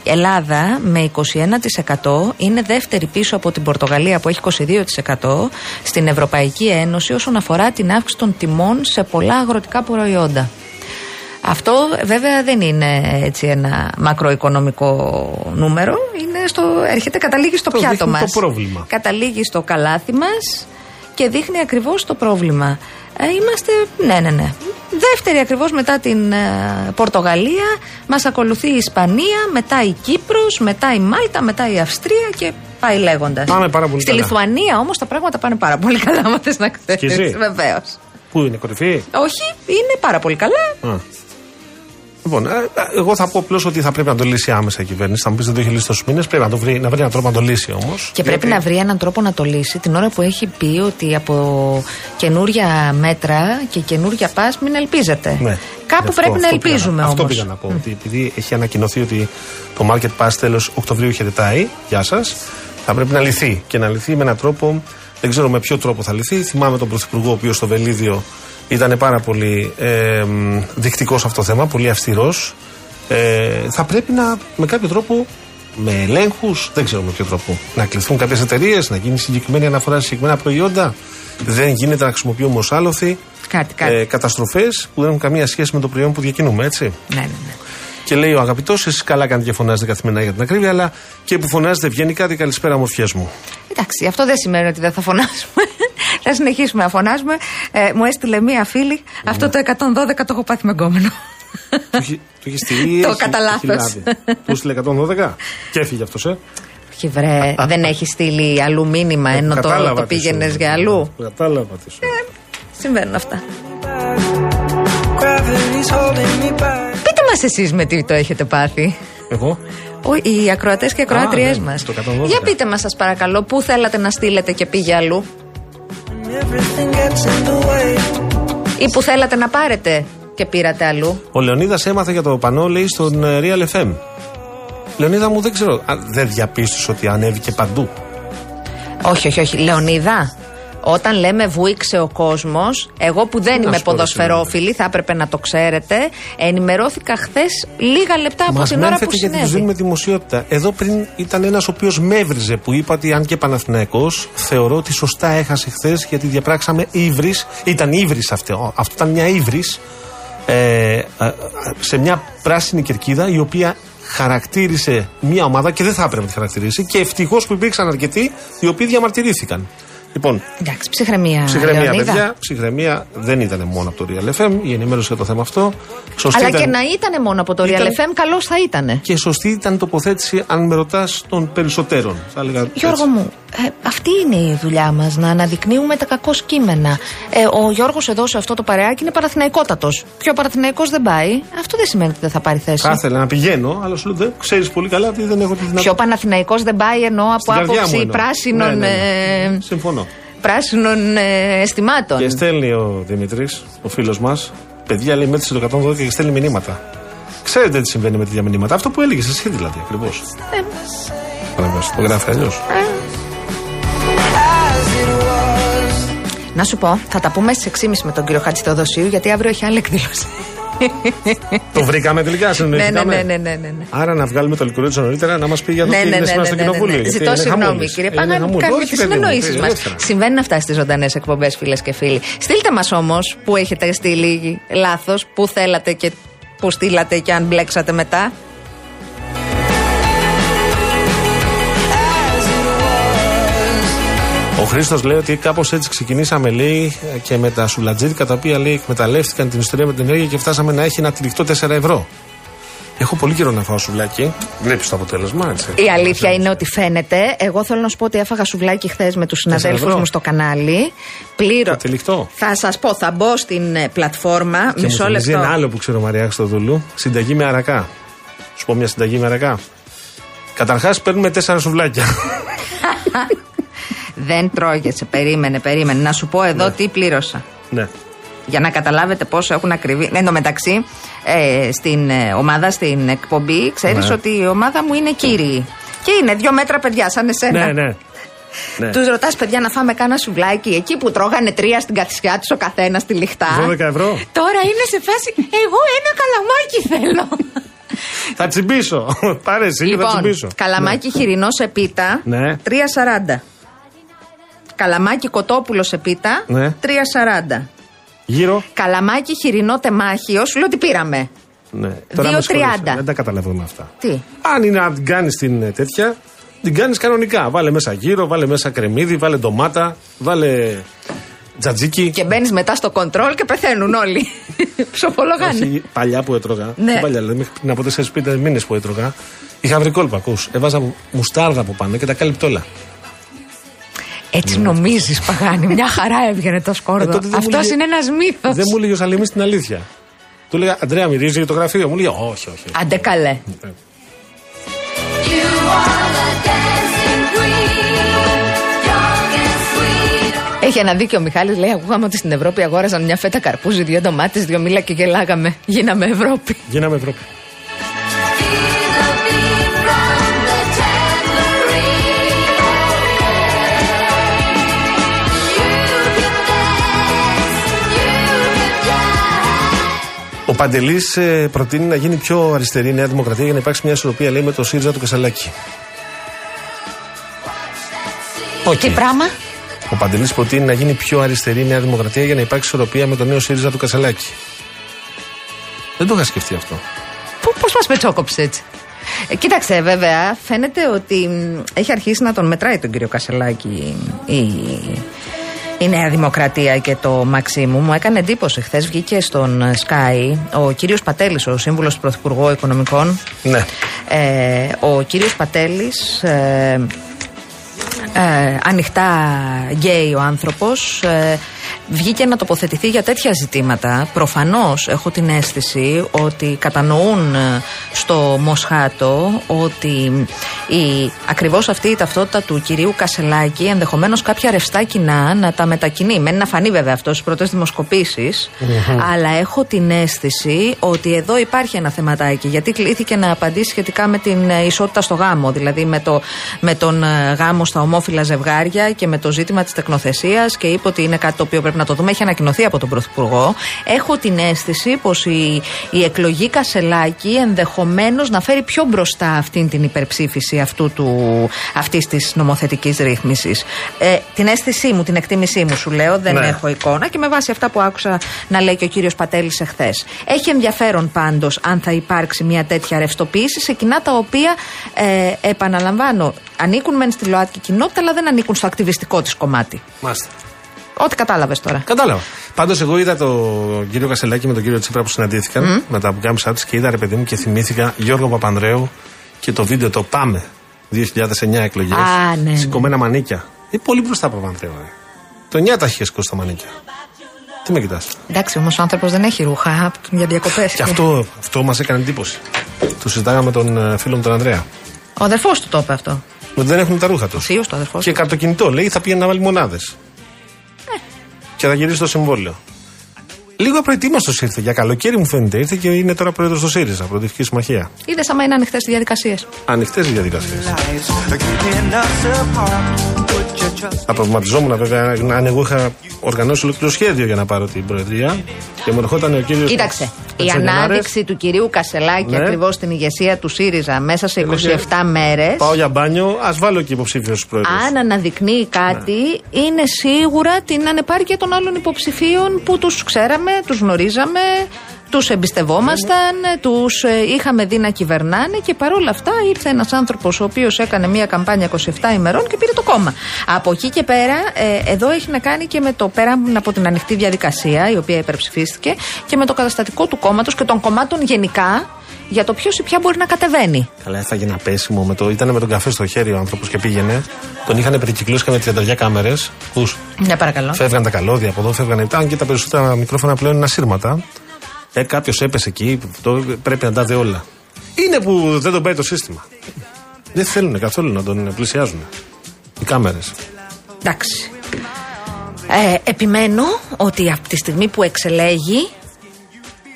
Ελλάδα με 21% είναι δεύτερη πίσω από την Πορτογαλία που έχει 22% στην Ευρωπαϊκή Ένωση όσον αφορά την αύξηση των τιμών σε πολλά αγροτικά προϊόντα. Αυτό βέβαια δεν είναι έτσι ένα μακροοικονομικό νούμερο, είναι στο, έρχεται, καταλήγει στο Το πιάτο δείχνει μας. το πρόβλημα. Καταλήγει στο καλάθι μας και δείχνει ακριβώς το πρόβλημα. Ε, είμαστε, ναι, ναι, ναι. Δεύτερη ακριβώς μετά την ε, Πορτογαλία, μας ακολουθεί η Ισπανία, μετά η Κύπρος, μετά η Μάλτα, μετά η Αυστρία και πάει λέγοντας. Πάμε πάρα πολύ Στη καλά. Λιθουανία όμως τα πράγματα πάνε πάρα πολύ καλά, άμα θες να ξέρεις. Και εσύ; Βεβαίως. Πού είναι, κορυφή; Όχι, είναι πάρα πολύ καλά. Α. Λοιπόν, ε, ε, εγώ θα πω απλώς ότι θα πρέπει να το λύσει άμεσα η κυβέρνηση. Θα μου πεις δεν το έχει λύσει τόσους μήνες. Πρέπει να, το βρει, να βρει έναν τρόπο να το λύσει όμως. Και πρέπει να βρει έναν τρόπο να το λύσει την ώρα που έχει πει ότι από καινούρια μέτρα και καινούρια πας μην ελπίζετε. Ναι. Κάπου Αυτό- πρέπει να αυτό πήγα ελπίζουμε Αυτό όμως. πήγα να πω. Ότι επειδή έχει ανακοινωθεί ότι το Market Pass τέλος Οκτωβρίου χαιρετάει, γεια σας, θα πρέπει να λυθεί. Και να λυθεί με έναν τρόπο, δεν ξέρω με ποιο τρόπο θα λυθεί. Θυμάμαι τον Πρωθυπουργό, ο οποίος στο Βελίδιο ήταν πάρα πολύ ε, δεικτικός σε αυτό το θέμα, πολύ αυστηρός. Ε, θα πρέπει να με κάποιο τρόπο, με ελέγχους, δεν ξέρω με ποιο τρόπο, να κληθούν κάποιες εταιρείες, να γίνει συγκεκριμένη αναφορά σε συγκεκριμένα προϊόντα. Δεν γίνεται να χρησιμοποιούμε ως άλοθη Κάτι, κάτι. ε, καταστροφές που δεν έχουν καμία σχέση με το προϊόν που διακινούμε, έτσι. Ναι, ναι, ναι. Και λέει ο αγαπητός, εσείς καλά κάνετε και φωνάζετε καθημερινά για την ακρίβεια, αλλά και που φωνάζετε βγαίνει κάτι καλησπέρα μορφιέ μου. Εντάξει, αυτό δεν σημαίνει ότι δεν θα φωνάσουμε. Θα συνεχίσουμε να φωνάζουμε. Ε, μου έστειλε μία φίλη. Αυτό το 112 το έχω πάθει με γκόμενο. του έχει- του έχει στείλει. Το έχει- κατά έχει λάθος. λάβει. Του στείλε 112 και έφυγε αυτός, ε; Όχι, βρε, δεν έχει στείλει αλλού μήνυμα ενώ το, Κατάλαβα το τι σου πήγαινε λέω. για αλλού. Κατάλαβα τι σου λέω. Συμβαίνουν αυτά. Gravity's holding me back. Πείτε μας εσείς με τι το έχετε πάθει. Εγώ; Ο, οι ακροατές και ακροάτριές ναι, μας. το 112. Για πείτε μας, σας παρακαλώ, πού θέλατε να στείλετε και πήγε αλλού, ή που θέλατε να πάρετε και πήρατε αλλού. Ο Λεωνίδας έμαθε για το πανό, λέει, στον ε, Real FM. Λεωνίδα μου δεν ξέρω. Α, δεν διαπίστωσε ότι ανέβηκε παντού. Όχι, όχι, όχι. Λεωνίδα, όταν λέμε βουήξε ο κόσμος, εγώ που δεν Να είμαι σου πω, ρε, ποδοσφαιρόφιλη, θα έπρεπε να το ξέρετε, ενημερώθηκα χθες λίγα λεπτά από Μας την ώρα που μένετε γιατί τους συνέβη. δίνουμε δημοσιότητα. Εδώ πριν ήταν ένας ο οποίος με έβριζε που είπα ότι αν και Παναθηναϊκός θεωρώ ότι σωστά έχασε χθες γιατί διαπράξαμε ύβρις. Ήταν ύβρις αυτό. Αυτό ήταν μια ύβρις ε, ε, σε μια πράσινη κερκίδα η οποία χαρακτήρισε μια ομάδα και δεν θα έπρεπε να τη χαρακτηρίσει και ευτυχώς που υπήρξαν αρκετοί οι οποίοι διαμαρτυρήθηκαν. Λοιπόν, Εντάξει, ψυχραιμία. ψυχραιμία, Λεωνίδα. παιδιά. Ψυχραιμία δεν ήταν μόνο από το Real FM. Η ενημέρωση για το θέμα αυτό. Σωστή Αλλά ήταν- και να ήταν μόνο από το Real Ήταν- FM, καλώς θα ήταν. Και σωστή ήταν η τοποθέτηση, αν με ρωτάς, των περισσότερων. Θα έλεγα Γιώργο έτσι. μου, ε, αυτή είναι η δουλειά μας, να αναδεικνύουμε τα κακό κείμενα. Ε, ο Γιώργος εδώ σε αυτό το παρεάκι είναι παραθυναϊκότατος. Πιο παραθυναϊκός δεν πάει. Αυτό δεν σημαίνει ότι δεν θα πάρει θέση. Θα ήθελα να πηγαίνω, αλλά σου λέω δεν ξέρεις πολύ καλά ότι δεν έχω τη δυνατότητα. Πιο Παναθηναϊκός δεν πάει εννοώ από Στην καρδιά μου άποψη εννοώ. πράσινων, Ναι, ναι, ναι. ε, Συμφωνώ. πράσινων ε, αισθημάτων. Και στέλνει ο Δημητρή, ο φίλος μας, παιδιά λέει μέτρησε το 112 και στέλνει μηνύματα. Ξέρετε τι συμβαίνει με τέτοια μηνύματα. Αυτό που έλεγες εσύ δηλαδή ακριβώς. Ε. Το γράφει αλλιώς. Να σου πω, θα τα πούμε στις 6.30 με τον κύριο Χάτση Θεοδοσίου, γιατί αύριο έχει άλλη εκδήλωση. Το βρήκαμε τελικά, ναι, ναι, συνεννοηθήκαμε. ναι, ναι, ναι, ναι, ναι. Άρα να βγάλουμε το λικουρέτζο νωρίτερα να μας πει για το Ναι, τι ναι, έγινε ναι, σήμερα ναι, στο ναι, ναι, κοινοβούλιο. ναι. γιατί Ζητώ είναι συγγνώμη, χαμούλης. κύριε Είναι Παγάνη, χαμούλης. κάνουμε Όχι, τι παιδί μου, συνεννοήσεις ε, μας. ελεύθερα. Συμβαίνουν αυτά στις ζωντανές εκπομπές, φίλες και φίλοι. Στείλτε μας όμως που έχετε στείλει λάθος, που θέλατε και που στείλατε και αν μπλέξατε μετά. Ο Χρήστος λέει ότι κάπως έτσι ξεκινήσαμε, λέει, και με τα σουλατζίρικα τα οποία λέει εκμεταλλεύτηκαν την ιστορία με την ενέργεια και φτάσαμε να έχει ένα τυλιχτό 4 ευρώ. Έχω πολύ καιρό να φάω σουβλάκι. Βλέπεις το αποτέλεσμα, έτσι. Η αλήθεια είναι ότι φαίνεται. Εγώ θέλω να σου πω ότι έφαγα σουβλάκι χθες με τους συναδέλφους ευρώ. μου στο κανάλι. Πλήρω. Το τυλιχτό. Θα σας πω, θα μπω στην ε, πλατφόρμα. Και μου μισό θυμίζει λεπτό. ένα άλλο που ξέρω Μαριά Χριστοδούλου. Συνταγή με αρακά. Σου πω μια συνταγή με αρακά. Καταρχάς παίρνουμε τέσσερα σουβλάκια. Δεν τρώγεσαι. Περίμενε, περίμενε. Να σου πω εδώ τι πλήρωσα. ναι. Για να καταλάβετε πόσο έχουν ακριβεί. Εν τω μεταξύ, ε, στην ε, ομάδα, στην εκπομπή, ξέρεις Ναι. ότι η ομάδα μου είναι κύριοι. Και είναι δύο μέτρα παιδιά, σαν εσένα. ναι, ναι. ναι. Τους ρωτάς, παιδιά, να φάμε κάνα σουβλάκι εκεί που τρώγανε τρία στην καθισιά τους ο καθένας στη λιχτά. 12 ευρώ. Τώρα είναι σε φάση, εγώ ένα καλαμάκι θέλω. Θα τσιμπήσω. Πάρε εσύ και θα λοιπόν, τσιμπήσω. καλαμάκι χοιρινό σε πίτα, Ναι. 3,40. Καλαμάκι κοτόπουλος σε πίτα, Ναι. 3,40. Γύρω. Καλαμάκι χοιρινό τεμάχιο, σου λέω τι πήραμε. Ναι. Δύο με συγχωρείς, τριάντα. Δεν τα καταλαβαίνω αυτά. Τι; Αν είναι να την κάνεις την ε, τέτοια, την κάνεις κανονικά. Βάλε μέσα γύρο, βάλε μέσα κρεμμύδι, βάλε ντομάτα, βάλε τζατζίκι. Και μπαίνεις μετά στο κοντρόλ και πεθαίνουν όλοι. Ψοφολογάνε. Όχι, παλιά που έτρωγα. Ναι. όχι Παλιά, δηλαδή πριν από 4-5 μήνες που έτρωγα. Είχα βρει κόλπα, ακούς. Έβαζα μουστάρδα από πάνω και τα κάλυπτε όλα. Έτσι νομίζεις, Παγάνη. Μια χαρά έβγαινε το Ε, σκόρδο. τότε δεν μου Αυτός λέγε- είναι ένας μύθος. Δεν μου έλεγε ο Σαλήμι την αλήθεια. Του έλεγα Αντρέα, μυρίζει για το γραφείο. Μου λέει Όχι, όχι. Άντε καλέ. Έχει ένα δίκιο ο Μιχάλης, λέει: Ακούγαμε ότι στην Ευρώπη αγόραζαν μια φέτα καρπούζι, δύο ντομάτες, δύο μήλα και γελάγαμε. Γίναμε Ευρώπη. Γίναμε Ευρώπη. Ο Παντελής προτείνει να γίνει πιο αριστερή η Νέα Δημοκρατία για να υπάρξει μια ισορροπία, λέει, με το ΣΥΡΙΖΑ του Κασσελάκη. Οκ. Τι πράγμα; Ο Παντελής προτείνει να γίνει πιο αριστερή η Νέα Δημοκρατία για να υπάρξει ισορροπία με το νέο ΣΥΡΙΖΑ του Κασαλάκη. Δεν το είχα σκεφτεί αυτό. Πώς μας πετσόκοψες έτσι; Ε, κοίταξε, βέβαια, φαίνεται ότι μ, έχει αρχίσει να τον μετράει τον κύριο Κασσελάκη η, η Νέα Δημοκρατία και το Μαξίμου. Μου έκανε εντύπωση. Χθες βγήκε στον ε, Sky ο κύριος Πατέλης, ο σύμβουλος του Πρωθυπουργού Οικονομικών. Ναι. Ε, ο κύριος Πατέλης ε, ε, ανοιχτά γκέι ο άνθρωπος ε, βγήκε να τοποθετηθεί για τέτοια ζητήματα. Προφανώς έχω την αίσθηση ότι κατανοούν ε, στο Μοσχάτο ότι η, ακριβώς αυτή η ταυτότητα του κυρίου Κασελάκη ενδεχομένως κάποια ρευστά κοινά να τα μετακινεί. Μένει να φανεί βέβαια αυτός στις πρώτες δημοσκοπήσεις. Αλλά έχω την αίσθηση ότι εδώ υπάρχει ένα θεματάκι γιατί κλήθηκε να απαντήσει σχετικά με την ε, ισότητα στο γάμο. Δηλαδή με, το, με τον ε, γάμο στα ομόφυλα ζευγάρια και με το ζήτημα της τεκνοθεσίας και είπε ότι είναι κάτι το οποίο πρέπει να το δούμε έχει ανακοινωθεί από τον Πρωθυπουργό έχω την αίσθηση πως η, η εκλογή Κασελάκη ενδεχομένως να φέρει πιο μπροστά αυτήν την υπερψήφιση έγκριση αυτού του, αυτής της νομοθετικής ρύθμισης. Ε, την αίσθησή μου, την εκτίμησή μου σου λέω, δεν Ναι. έχω εικόνα και με βάση αυτά που άκουσα να λέει και ο κύριος Πατέλης εχθές. Έχει ενδιαφέρον πάντως αν θα υπάρξει μια τέτοια ρευστοποίηση σε κοινά τα οποία, ε, επαναλαμβάνω, ανήκουν μεν στη ΛΟΑΤΚΙ κοινότητα αλλά δεν ανήκουν στο ακτιβιστικό της κομμάτι. Μάλιστα. Ό,τι κατάλαβες τώρα. Κατάλαβα. Πάντως, εγώ είδα τον κύριο Κασελάκη με τον κύριο Τσίπρα που συναντήθηκαν με τα πουκάμισά τους και είδα ρε παιδί μου και θυμήθηκα Γιώργο Παπανδρέου και το βίντεο το Πάμε 2009 εκλογές. Α, ναι, ναι. Σηκωμένα μανίκια. Είναι πολύ μπροστά από Παπανδρέου. ε. Το 9 τα είχε σηκώσει τα μανίκια. Τι με κοιτάς; Εντάξει, όμως ο άνθρωπος δεν έχει ρούχα για διακοπές. Και αυτό, αυτό μας έκανε εντύπωση. Το συζητάγαμε με τον ε, φίλο μου τον Ανδρέα. Ο αδερφός του το είπε αυτό. Ότι δεν έχουν τα ρούχα τους. Ο θείος του αδερφός Και του. καρτοκινητό λέει θα πήγαινε να βάλει μονάδες. Και θα γυρίσει το συμβόλαιο. Λίγο απροετοίμαστο ήρθε. Για καλοκαίρι μου φαίνεται. Ήρθε και είναι τώρα πρόεδρος του ΣΥΡΙΖΑ, Προοδευτική Συμμαχία. Είδε άμα είναι ανοιχτές οι διαδικασίες. Ανοιχτές οι διαδικασίες. lies are keeping us apart. Put your trust Θα προβληματιζόμουν βέβαια αν εγώ είχα οργανώσει ολόκληρο σχέδιο για να πάρω την Προεδρία και μου ερχόταν ο κύριος. Κοίταξε. Η ανάδειξη του κυρίου Κασελάκη Ναι. ακριβώς στην ηγεσία του ΣΥΡΙΖΑ μέσα σε 27 μέρες. Πάω για μπάνιο, ας βάλω και υποψήφιος πρόεδρος. Αν αναδεικνύει κάτι, είναι σίγουρα την ανεπάρκεια των άλλων υποψηφίων που τους ξέραμε, τους γνωρίζαμε, τους εμπιστευόμασταν, τους είχαμε δει να κυβερνάνε και παρόλα αυτά ήρθε ένας άνθρωπος ο οποίος έκανε μια καμπάνια 27 ημερών και πήρε το κόμμα. Από εκεί και πέρα, ε, εδώ έχει να κάνει και με το πέρα από την ανοιχτή διαδικασία, η οποία υπερψηφίστηκε, και με το καταστατικό του κόμματος και των κομμάτων γενικά για το ποιος ή ποια μπορεί να κατεβαίνει. Καλά, έφαγε ένα πέσιμο. Με το... Ήταν με τον καφέ στο χέρι ο άνθρωπος και πήγαινε. Τον είχαν περικυκλώσει με 32 κάμερες. Ναι, παρακαλώ. Φεύγαν τα καλώδια από εδώ, φεύγαν. Ήταν και τα περισσότερα μικρόφωνα πλέον είναι ασύρματα. Ε, Κάποιος έπεσε εκεί, το, πρέπει να τα δει όλα. Είναι που δεν τον πάει το σύστημα. Δεν θέλουν καθόλου να τον πλησιάζουν. Οι κάμερες. Εντάξει. Ε, επιμένω ότι από τη στιγμή που εξελέγει,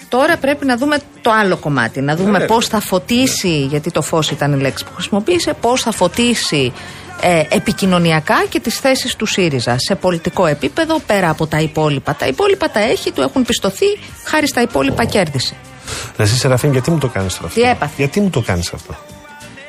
τώρα πρέπει να δούμε το άλλο κομμάτι. Να δούμε Ναι. πώς θα φωτίσει, γιατί το φως ήταν η λέξη που χρησιμοποίησε, πώς θα φωτίσει ε, επικοινωνιακά και τις θέσεις του ΣΥΡΙΖΑ σε πολιτικό επίπεδο πέρα από τα υπόλοιπα. Τα υπόλοιπα τα έχει, του έχουν πιστωθεί, χάρη στα υπόλοιπα κέρδισε. Ρε εσύ Σεραφείμ, γιατί μου το κάνεις αυτό; Τι έπαθε; Γιατί μου το κάνεις αυτό;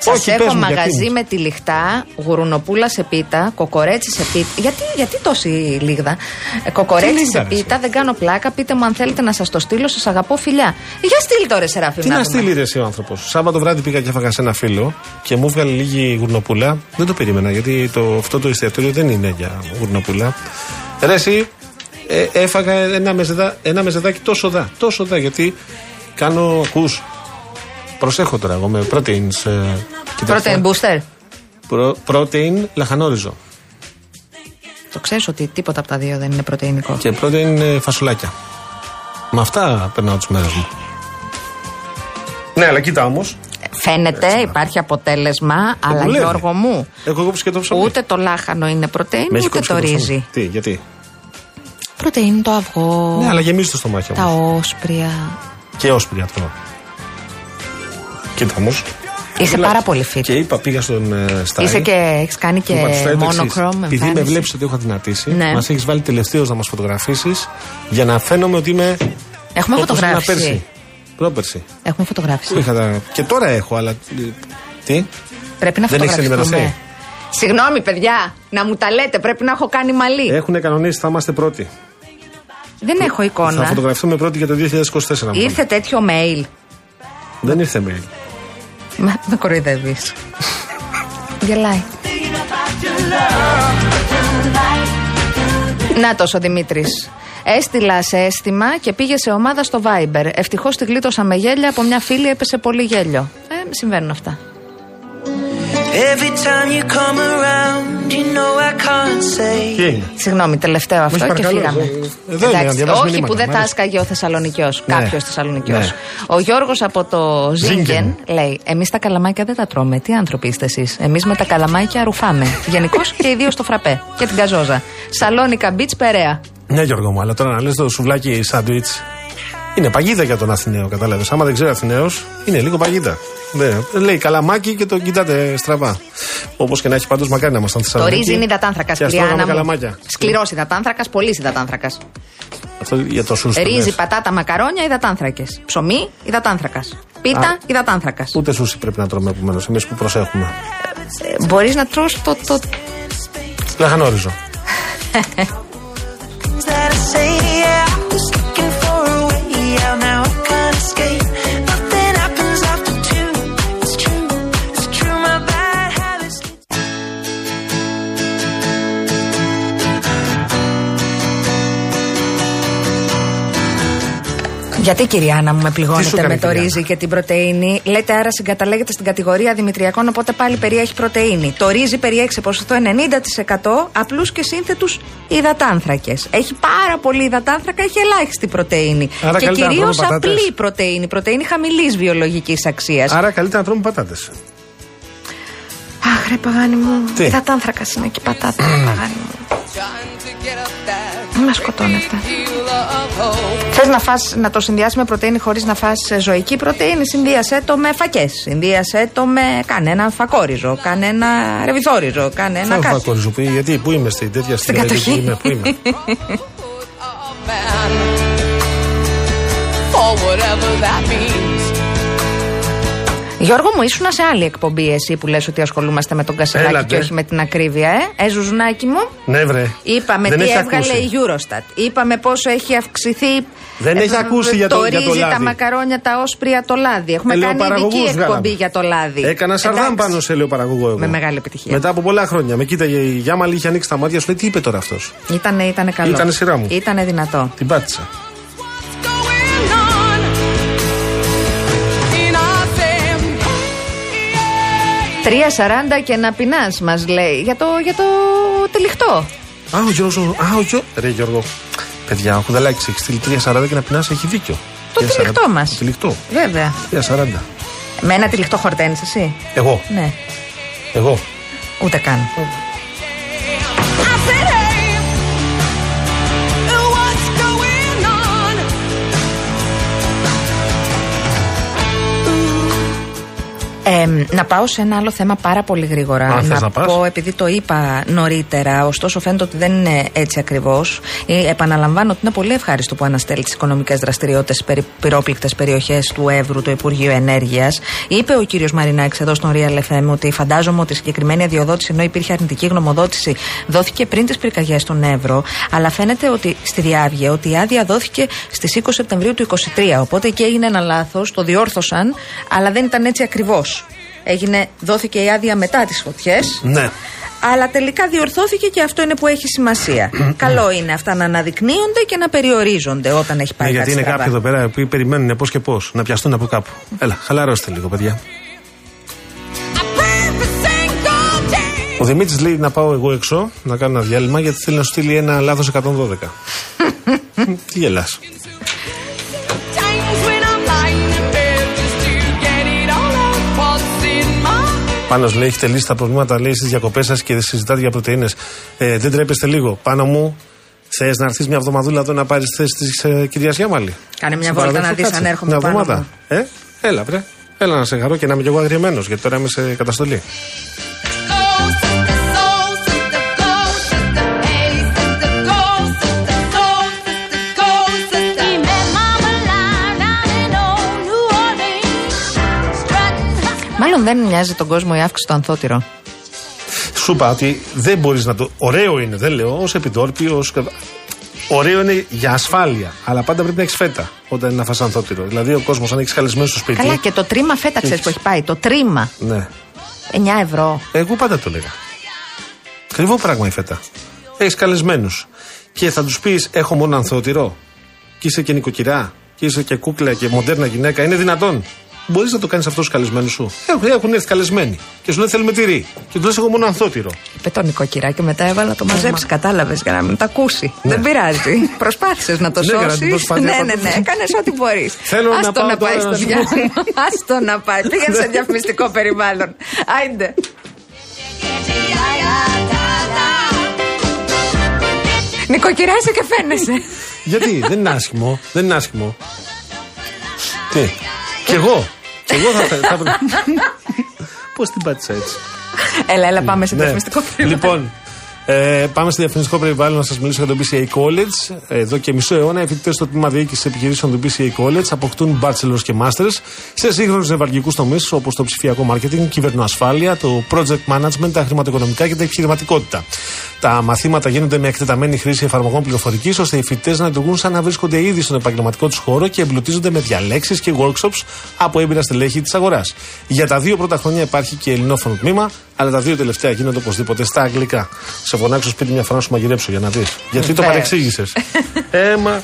Σας Όχι, έχω πες μου, γιατί μαγαζί μου. με τη λιχτά, γουρουνοπούλα σε πίτα, κοκορέτσι σε πίτα. Γιατί, γιατί τόση λίγδα; Ε, κοκορέτσι Τι σε λίγδα, ρε, πίτα, δεν κάνω πλάκα. Πείτε μου αν θέλετε να σας το στείλω, σας αγαπώ φιλιά. Για στείλ τώρα, Σεράφη. Τι να στείλει ρε εσύ ο άνθρωπος; Σάββατο βράδυ πήγα και έφαγα σε ένα φίλο και μου έβγαλε λίγη γουρνοπούλα. Δεν το περίμενα γιατί το, αυτό το εστιατόριο δεν είναι για γουρνοπούλα. Ρε εσύ, ε, έφαγα ένα, μεζεδά, ένα μεζεδάκι τόσο δα. Τόσο δα γιατί κάνω. Ακούς, προσέχω τώρα εγώ με proteins. Ε, κοιτάξτε. Protein booster. Προ, protein λαχανόριζο. Το ξέρεις ότι τίποτα από τα δύο δεν είναι πρωτεϊνικό. Και protein ε, φασουλάκια. Με αυτά περνάω τις μέρες μου. Ναι, αλλά κοίτα όμως. Φαίνεται, υπάρχει αποτέλεσμα, αλλά δουλεύει. Γιώργο μου, Έχω κόψει και το ψωμί. ούτε το λάχανο είναι πρωτεΐνη, Με έχει ούτε κόψει το και ψωμί. ρύζι. Τι, γιατί; Πρωτεΐνη το αυγό, Ναι, αλλά γεμίζει το στομάχι τα μου. όσπρια. Και όσπρια τρώω. Κοίτα όμω. Είσαι πάρα πολύ fit. Και είπα, πήγα στον ε, Στάι. Είσαι και έχεις κάνει και Είπα του Στάι το εξής. monochrome. Επειδή με εμφάνιση. βλέπεις ότι έχω αδυνατήσει, Ναι. μας έχεις βάλει τελευταίος να μας φωτογραφίσεις για να φαίνομαι ότι είμαι. Έχουμε όπως ήμουν φωτογράφηση. Πέρσι. Πρόπερσι. Έχουμε φωτογράφηση. Που είχα τα... Και τώρα έχω, αλλά. ε, Τι; Πρέπει να Δεν έχεις φωτογραφιστούμε. ενημερωθεί; Συγγνώμη, παιδιά, να μου τα λέτε. Πρέπει να έχω κάνει μαλλί. Έχουν κανονίσει, θα είμαστε πρώτοι. Δεν έχω Θα εικόνα. φωτογραφηθούμε πρώτοι για το 2024. μου Ήρθε τέτοιο mail. είπαν. Δεν ήρθε mail. Μα με κοροϊδεύεις. Γελάει. Να τόσο ο Δημήτρης. Έστειλα σε αίσθημα και πήγε σε ομάδα στο Viber. Ευτυχώς τη γλίτωσα με γέλια από μια φίλη, έπεσε πολύ γέλιο. Ε, συμβαίνουν αυτά. Συγγνώμη, τελευταίο αυτό και παρακαλώ, φύγαμε. εδώ- εδώ είναι, να διαβάσω όχι μηνύματα, που δεν μ' τα αρέσει. άσκαγε ο Θεσσαλονικιός. Ναι. Κάποιος Θεσσαλονικιός. Ναι. Ο Γιώργος από το Ζίγκεν Ζίγκεν. λέει: Εμείς τα καλαμάκια δεν τα τρώμε. Τι άνθρωποι είστε εσείς; Εμείς με τα καλαμάκια ρουφάμε. Γενικώς και ιδίω το φραπέ. Και την καζόζα. Σαλόνικα Beach Περέα. Ναι, Γιώργο μου, αλλά τώρα να λες το σουβλάκι σάντουιτς. Είναι παγίδα για τον Αθηναίο, κατάλαβες. Άμα δεν ξέρει Αθηναίος, είναι λίγο παγίδα. Ναι, λέει καλαμάκι και το κοιτάτε στραβά. Όπως και να έχει πάντως, μακάρι να ήμασταν Το Θεσσαλονίκη. ρύζι είναι υδατάνθρακα. Και ας τρώγαμε Κριάνα μου. καλαμάκια. Σκληρός υδατάνθρακα, πολύ υδατάνθρακα. Αυτό για το σούσι. το Ρύζι, λες. πατάτα, μακαρόνια, υδατάνθρακε. Ψωμί, υδατάνθρακα. Πίτα, Α. υδατάνθρακα. Ούτε σούσι πρέπει να τρώμε επομένως. Εμείς που προσέχουμε. Μπορείς να τρως το, το. Λαχανόριζο. Γιατί κυρία Άννα μου με Τι σου πληγώνετε έκανε, με το κυρία ρύζι Άννα; και την πρωτενη. Λέτε άρα συγκαταλέγεται στην κατηγορία δημητριακών, οπότε πάλι περιέχει πρωτενη. Το ρύζι περιέχει σε ποσοστό 90% απλούς και σύνθετους υδατάνθρακες. Έχει πάρα πολύ υδατάνθρακα, έχει ελάχιστη πρωτενη. Άρα και καλύτερα να κυρίως τρώμε πατάτες. απλή πρωτενη. Πρωτενη χαμηλής βιολογικής αξίας. Άρα καλύτερα να τρώμε πατάτες. Αχ, ρε παγάνι μου. Τι; Υδατάνθρακας είναι και πατάτα, ρε παγάνι μου. Μην με σκοτώνετε. Θες να, φας, να το συνδυάσει με πρωτενη χωρίς να φας ζωική πρωτενη, συνδύασέ το με φακές. Συνδύασέ το με. Κάνε ένα φακόριζο, κάνε ένα ρεβιθόριζο, κάνε ένα Δεν κάτι. φακόριζο. που- Γιατί, πού είμαι στην τέτοια Στην στιγμή, κατοχή. Πού είμαι, πού είμαι. For whatever that means. Γιώργο μου, ήσουν σε άλλη εκπομπή εσύ που λες ότι ασχολούμαστε με τον Κασελάκη Έλατε. και όχι με την ακρίβεια, ε; Ε, ζουζουνάκι μου. Ναι, βρε. Είπαμε Δεν τι έχεις έβγαλε ακούσει. η Eurostat. Είπαμε πόσο έχει αυξηθεί. Δεν έχεις ε, ακούσει για το- για το ρύζι, τα λάδι. μακαρόνια, τα όσπρια, το λάδι. Έχουμε κάνει Ελαιοπαραγωγούς ειδική εκπομπή βγάλαμε. για το λάδι. Έκανα σαρδάμ Εντάξει. πάνω σε ελαιοπαραγωγό εγώ. Με μεγάλη επιτυχία. Μετά από πολλά χρόνια. Με κοίταγε η Γιάμαλη, είχε ανοίξει τα μάτια σου, λέει τι είπε τώρα αυτός; Ήτανε, ήτανε καλό. Ήτανε σειρά μου. Ήτανε δυνατό. Την πάτησα. 3.40 και να πεινάς, μας λέει. Για το, για το τυλιχτό. Α, ο Γιώργο. Α, ο Γιώργο. Ρε Γιώργο. Παιδιά, ο Χουδαλάκη έχεις στείλει 3.40 και να πεινάς, έχει δίκιο. Το 3.40. τυλιχτό μας. Το τυλιχτό. Βέβαια. 3.40. Με ένα τυλιχτό χορτένει εσύ; Εγώ. Ναι. Εγώ. Ούτε καν. I Ε, να πάω σε ένα άλλο θέμα πάρα πολύ γρήγορα. Α, θες να, να πας; πω, επειδή το είπα νωρίτερα, ωστόσο φαίνεται ότι δεν είναι έτσι ακριβώς. επαναλαμβάνω ότι είναι πολύ ευχάριστο που αναστέλει τις οικονομικές δραστηριότητες σε περι, πυρόπληκτες περιοχές του Εύρου, το Υπουργείο Ενέργειας. Είπε ο κύριος Μαρινάκης εδώ στον Real FM ότι φαντάζομαι ότι η συγκεκριμένη αδειοδότηση, ενώ υπήρχε αρνητική γνωμοδότηση, δόθηκε πριν τις πυρκαγιές στον Εύρο. Αλλά φαίνεται ότι στη Διάβγεια ότι η άδεια δόθηκε στις 20 Σεπτεμβρίου του 2023. Οπότε εκεί έγινε ένα λάθος, το διόρθωσαν, αλλά δεν ήταν έτσι ακριβώς. Έγινε, δόθηκε η άδεια μετά τις φωτιές. Ναι. Αλλά τελικά διορθώθηκε και αυτό είναι που έχει σημασία. Καλό είναι αυτά να αναδεικνύονται και να περιορίζονται όταν έχει πάει Ναι, γιατί κάτι είναι στραβά. κάποιοι εδώ πέρα που περιμένουν πώς και πώς να πιαστούν από κάπου. Έλα, χαλαρώστε λίγο, παιδιά. Every single day. Ο Δημήτρης λέει να πάω εγώ έξω να κάνω ένα διάλειμμα γιατί θέλει να σου στείλει ένα λάθος 112. Τι γελάς. Πάνω λέει, έχετε λύσει τα προβλήματα λέει στις διακοπές σας και συζητάτε για πρωτενε. Ε, δεν τρέπεστε λίγο. Πάνω μου, θες να έρθεις μια εβδομαδούλα εδώ να πάρεις θέση της ε, κυρίας Γιάμαλη. Κάνε μια Σε βόλτα παραδέχομαι, να δεις κάτσε. αν έρχομαι Μια πάνω εβδομάδα. Ε, έλα, βρε. Έλα να σε χαρώ και να είμαι κι εγώ αγριεμένος γιατί τώρα είμαι σε καταστολή. Μάλλον δεν μοιάζει τον κόσμο η αύξηση του ανθότυρο. Σου είπα ότι δεν μπορείς να το. Ωραίο είναι, δεν λέω, ως επιτόρπι, ως. Ωραίο είναι για ασφάλεια. Αλλά πάντα πρέπει να έχεις φέτα όταν είναι να φας ανθότυρο. Δηλαδή ο κόσμος, αν έχεις καλεσμένο στο σπίτι. Καλά, και το τρίμα φέτα ξέρεις που έχει πάει. Το τρίμα. Ναι. 9 ευρώ. Εγώ πάντα το λέγα. Ακριβό πράγμα η φέτα. Έχεις καλεσμένους. Και θα τους πεις: Έχω μόνο ανθότυρο. Και είσαι και νοικοκυρά. Και είσαι και κούκλα και μοντέρνα γυναίκα. Είναι δυνατόν. Μπορείς να το κάνεις αυτό στους καλεσμένους σου. Έχουν, έχουν έρθει καλεσμένοι. Και σου λέει: Θέλουμε τυρί. Και του λες: Εγώ μόνο ανθότυρο. Είπε το νοικοκυρά και μετά έβαλα να το μαζέψεις. Κατάλαβες για να μην τα ακούσει. Ναι. Δεν πειράζει. Προσπάθησες να το Ναι, έκανα την σώσεις. προσπάθεια, Ναι, ναι, πάντως. ναι. Έκανε ό,τι μπορείς. Θέλω να πάω να τώρα πάει να στο σου πω. διάλειμμα. Άστο να πάει. Πήγαινε σε διαφημιστικό περιβάλλον. Άιντε. Νοικοκυρά είσαι και φαίνεσαι. Γιατί; Δεν είναι άσχημο. Δεν είναι άσχημο. Τι; Κι εγώ; Κι εγώ θα. θα, θα... Πώς την πάτησα έτσι; Έλα, έλα, πάμε σε Ναι. διαφημιστικό περιβάλλον. Λοιπόν, Ε, πάμε στο διαφημιστικό περιβάλλον να σας μιλήσω για το BCA College. Εδώ και μισό αιώνα, οι φοιτητές στο τμήμα διοίκησης επιχειρήσεων του BCA College αποκτούν bachelors και masters σε σύγχρονους νευραλγικούς τομείς όπως το ψηφιακό marketing, κυβερνοασφάλεια, το project management, τα χρηματοοικονομικά και τα επιχειρηματικότητα. Τα μαθήματα γίνονται με εκτεταμένη χρήση εφαρμογών πληροφορικής, ώστε οι φοιτητές να λειτουργούν σαν να βρίσκονται ήδη στον επαγγελματικό τους χώρο και εμπλουτίζονται με διαλέξεις και workshops από έμπειρα στελέχη της αγοράς. Για τα δύο πρώτα χρόνια υπάρχει και ελληνόφωνο τμήμα, αλλά τα δύο τελευταία γίνονται οπωσδήποτε στα αγγλικά. Σε φωνάξω σπίτι μια φορά να σου μαγειρέψω για να δεις. Γιατί το ναι. παρεξήγησες. Έμα.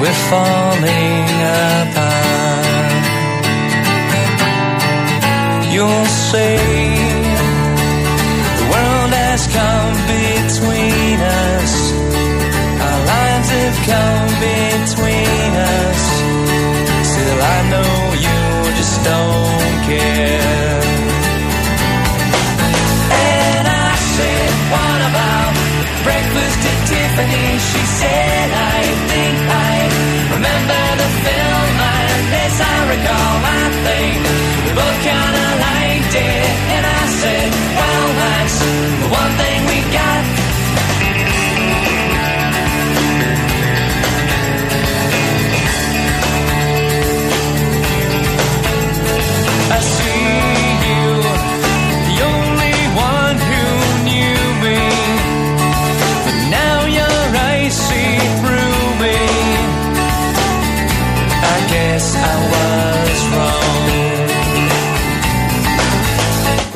We're falling apart. You'll say the world has come between us, our lines have come between us. Still, I know you just don't care. And I said, What about breakfast at Tiffany? She said, recall, I think we both kinda liked it. And I said, Well, that's the one thing we got.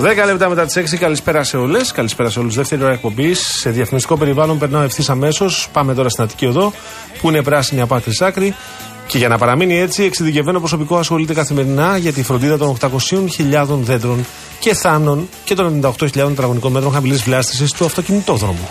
10 λεπτά μετά τις 6, καλησπέρα σε όλες. Καλησπέρα σε όλους. Δεύτερη ώρα εκπομπής. Σε διαφημιστικό περιβάλλον περνάω ευθύς αμέσως. Πάμε τώρα στην Αττική Οδό, που είναι πράσινη από άκρη σ' άκρη. Και για να παραμείνει έτσι, εξειδικευμένο προσωπικό ασχολείται καθημερινά για τη φροντίδα των 800.000 δέντρων και θάνων και των 98.000 τετραγωνικών μέτρων χαμηλής βλάστησης του αυτοκινητόδρομου.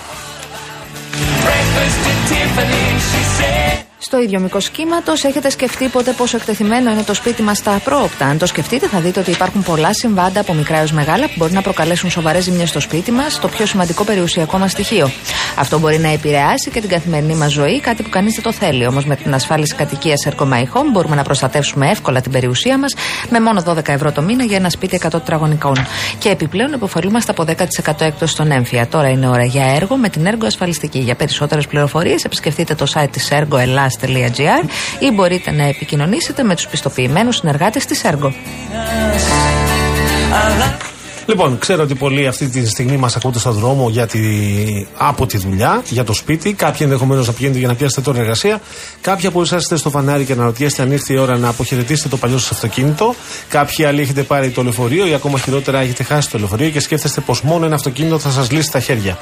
Στο ίδιο μήκος κύματος, έχετε σκεφτεί ποτέ πόσο εκτεθειμένο είναι το σπίτι μας στα απρόοπτα. Αν το σκεφτείτε, θα δείτε ότι υπάρχουν πολλά συμβάντα από μικρά έως μεγάλα που μπορεί να προκαλέσουν σοβαρές ζημιές στο σπίτι μας, το πιο σημαντικό περιουσιακό μας στοιχείο. Αυτό μπορεί να επηρεάσει και την καθημερινή μας ζωή, κάτι που κανείς δεν το θέλει. Όμως, με την ασφάλιση κατοικίας Ergo My Home μπορούμε να προστατεύσουμε εύκολα την περιουσία μας με μόνο 12 ευρώ το μήνα για ένα σπίτι 100 τετραγωνικών. Και επιπλέον υποφελούμαστε από 10% έκπτωση στον έμφυα. Τώρα είναι ώρα για έργο με την Ergo Ασφαλιστική. Για περισσότερες πληροφορίες επισκεφτείτε το site της ergoelas.gr ή μπορείτε να επικοινωνήσετε με τους πιστοποιημένους συνεργάτες της Ergo. Λοιπόν, ξέρω ότι πολλοί αυτή τη στιγμή μας ακούτε στον δρόμο για τη... από τη δουλειά, για το σπίτι. Κάποιοι ενδεχομένως να πηγαίνετε για να πιάσετε τώρα εργασία. Κάποιοι από εσάς είστε στο φανάρι και αναρωτιέστε αν ήρθε η ώρα να αποχαιρετήσετε το παλιό σας αυτοκίνητο. Κάποιοι άλλοι έχετε πάρει το λεωφορείο ή ακόμα χειρότερα έχετε χάσει το λεωφορείο και σκέφτεστε πως μόνο ένα αυτοκίνητο θα σας λύσει τα χέρια.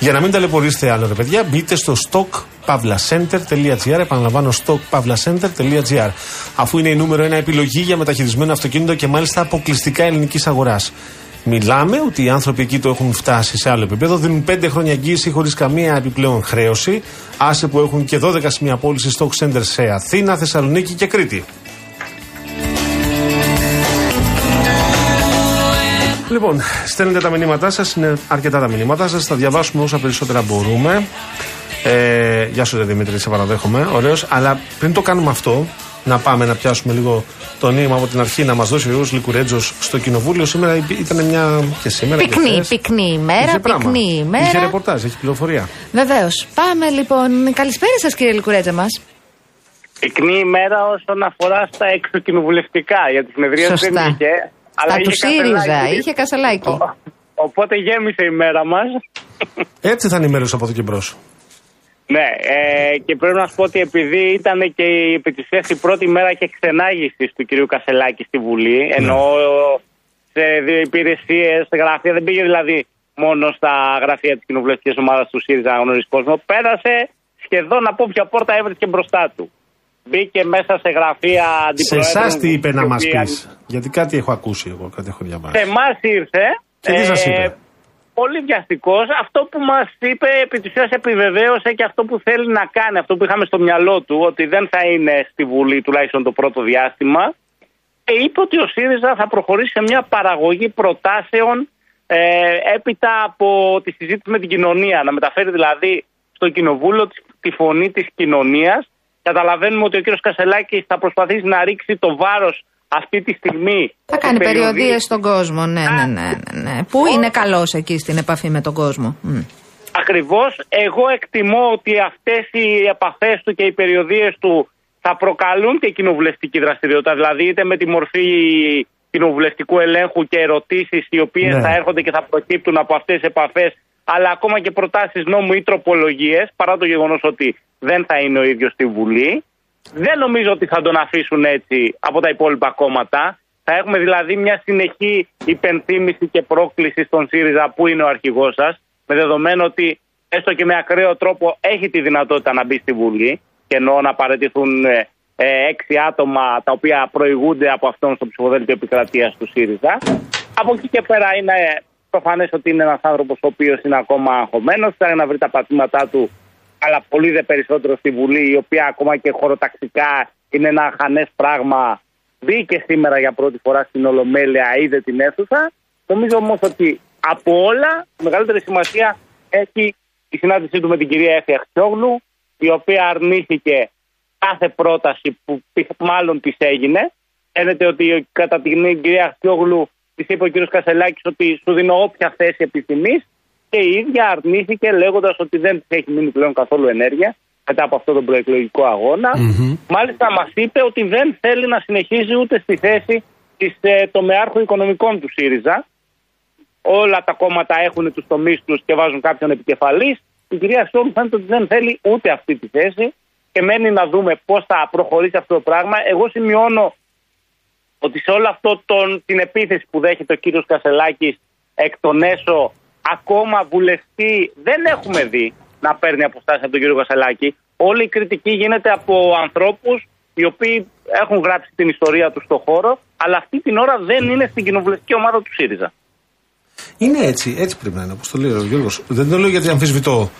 Για να μην ταλαιπωρήσετε άλλο, ρε παιδιά, μπείτε στο stockpavlacenter.gr. Επαναλαμβάνω, stockpavlacenter.gr. Αφού είναι η νούμερο ένα επιλογή για μεταχειρισμένο αυτοκίνητο και μάλιστα αποκλειστικά ελληνικής αγοράς. Μιλάμε ότι οι άνθρωποι εκεί το έχουν φτάσει σε άλλο επίπεδο. Δίνουν 5 χρόνια εγγύηση χωρίς καμία επιπλέον χρέωση. Άσε που έχουν και 12 σημεία πώληση stock center σε Αθήνα, Θεσσαλονίκη και Κρήτη. Λοιπόν, στέλνετε τα μηνύματά σας, είναι αρκετά τα μηνύματά σας. Θα διαβάσουμε όσα περισσότερα μπορούμε. Ε, γεια σου, ρε Δημήτρη, σε παραδέχομαι. Ωραίος. Αλλά πριν το κάνουμε αυτό, να πάμε να πιάσουμε λίγο το νήμα από την αρχή, να μας δώσει ο Γιώργο Λικουρέτζος στο κοινοβούλιο. Σήμερα υπή- ήταν μια. και σήμερα. και Πυκνή, χθες. πυκνή ημέρα, Είχε πράγμα. πυκνή Είχε ημέρα. ρεπορτάζ, έχει πληροφορία. Βεβαίως. Πάμε λοιπόν. Καλησπέρα σας, κύριε Λικουρέτζα μας. Πυκνή ημέρα όσον αφορά στα εξοκοινοβουλευτικά. Για τη συνεδρία δεν Σωστά. είχε. Αλλά Στα είχε του ΣΥΡΙΖΑ, κασελάκι. είχε κασελάκι. Ο- Οπότε γέμισε η μέρα μας. Έτσι θα είναι οι μέρε από εδώ και μπρος. Ναι, ε, και πρέπει να σου πω ότι επειδή ήταν και η επί της ουσίας η πρώτη μέρα και ξενάγηση του κυρίου Κασελάκη στη Βουλή, ενώ σε δύο υπηρεσίες, σε γραφεία, δεν πήγε δηλαδή μόνο στα γραφεία της κοινοβουλευτικής ομάδας του ΣΥΡΙΖΑ να γνωρίσει κόσμο, πέρασε σχεδόν από όποια πόρτα έβρισκε μπροστά του. Μπήκε μέσα σε γραφεία Σε αντιπροέδρων. εσάς τι είπε να οι μας οποίοι πεις; Γιατί κάτι έχω ακούσει εγώ, κάτι έχω διαβάσει. σε εμάς ήρθε. Και τι σας είπε; Πολύ βιαστικός. Αυτό που μας είπε επί της ουσίας επιβεβαίωσε και αυτό που θέλει να κάνει, αυτό που είχαμε στο μυαλό του, ότι δεν θα είναι στη Βουλή τουλάχιστον το πρώτο διάστημα. Και είπε ότι ο ΣΥΡΙΖΑ θα προχωρήσει σε μια παραγωγή προτάσεων ε, έπειτα από τη συζήτηση με την κοινωνία. Να μεταφέρει δηλαδή στο κοινοβούλιο της, τη φωνή της κοινωνίας. Καταλαβαίνουμε ότι ο κ. Κασελάκης θα προσπαθήσει να ρίξει το βάρος αυτή τη στιγμή. Θα κάνει στις περιοδίες στον κόσμο. Ναι, ναι, ναι. ναι, ναι. Πού είναι καλός εκεί στην επαφή με τον κόσμο; Μμ. Ακριβώς. Εγώ εκτιμώ ότι αυτές οι επαφές του και οι περιοδίες του θα προκαλούν και κοινοβουλευτική δραστηριότητα. Δηλαδή, είτε με τη μορφή κοινοβουλευτικού ελέγχου και ερωτήσεις οι οποίες Ναι. θα έρχονται και θα προκύπτουν από αυτές τις επαφές, αλλά ακόμα και προτάσεις νόμου ή τροπολογίες, παρά το γεγονός ότι δεν θα είναι ο ίδιος στη Βουλή. Δεν νομίζω ότι θα τον αφήσουν έτσι από τα υπόλοιπα κόμματα. Θα έχουμε δηλαδή μια συνεχή υπενθύμηση και πρόκληση στον ΣΥΡΙΖΑ που είναι ο αρχηγός σας, με δεδομένο ότι έστω και με ακραίο τρόπο έχει τη δυνατότητα να μπει στη Βουλή και εννοώ να παραιτηθούν ε, ε, έξι άτομα τα οποία προηγούνται από αυτόν στο ψηφοδέλτιο επικρατείας του ΣΥΡΙΖΑ. Από εκεί και πέρα είναι προφανές ότι είναι ένας άνθρωπος ο οποίος είναι ακόμα αγχωμένος, θέλει να βρει τα πατήματά του αλλά πολύ δε περισσότερο στη Βουλή, η οποία ακόμα και χωροταξικά είναι ένα χανές πράγμα. Μπήκε σήμερα για πρώτη φορά στην Ολομέλεια, είδε την αίθουσα. Νομίζω όμως ότι από όλα, η μεγαλύτερη σημασία έχει η συνάντησή του με την κυρία Έφη Αχτσιόγλου, η οποία αρνήθηκε κάθε πρόταση που πι- μάλλον της έγινε. Φαίνεται ότι κατά την κυρία Αχτσιόγλου της είπε ο κύριος Κασελάκης ότι σου δίνω όποια θέση επιθυμείς και η ίδια αρνήθηκε λέγοντας ότι δεν τη έχει μείνει πλέον καθόλου ενέργεια μετά από αυτό τον προεκλογικό αγώνα. Μάλιστα μας είπε ότι δεν θέλει να συνεχίζει ούτε στη θέση της ε, τομεάρχου οικονομικών του ΣΥΡΙΖΑ. Όλα τα κόμματα έχουν τους τομείς τους και βάζουν κάποιον επικεφαλής. Η κυρία Σόλου φαίνεται ότι δεν θέλει ούτε αυτή τη θέση και μένει να δούμε πώς θα προχωρήσει αυτό το πράγμα. Εγώ σημειώνω ότι σε όλο αυτό τον, την επίθεση που δέχεται ο κύριος Κασελάκης εκ των έσω ακόμα βουλευτή δεν έχουμε δει να παίρνει αποστάσεις από τον κύριο Κασελάκη. Όλη η κριτική γίνεται από ανθρώπους οι οποίοι έχουν γράψει την ιστορία τους στο χώρο αλλά αυτή την ώρα δεν είναι στην κοινοβουλευτική ομάδα του ΣΥΡΙΖΑ. Είναι έτσι, έτσι πρέπει να είναι, όπως το λέει ο Γιώργος. Δεν το λέω γιατί αμφισβητώ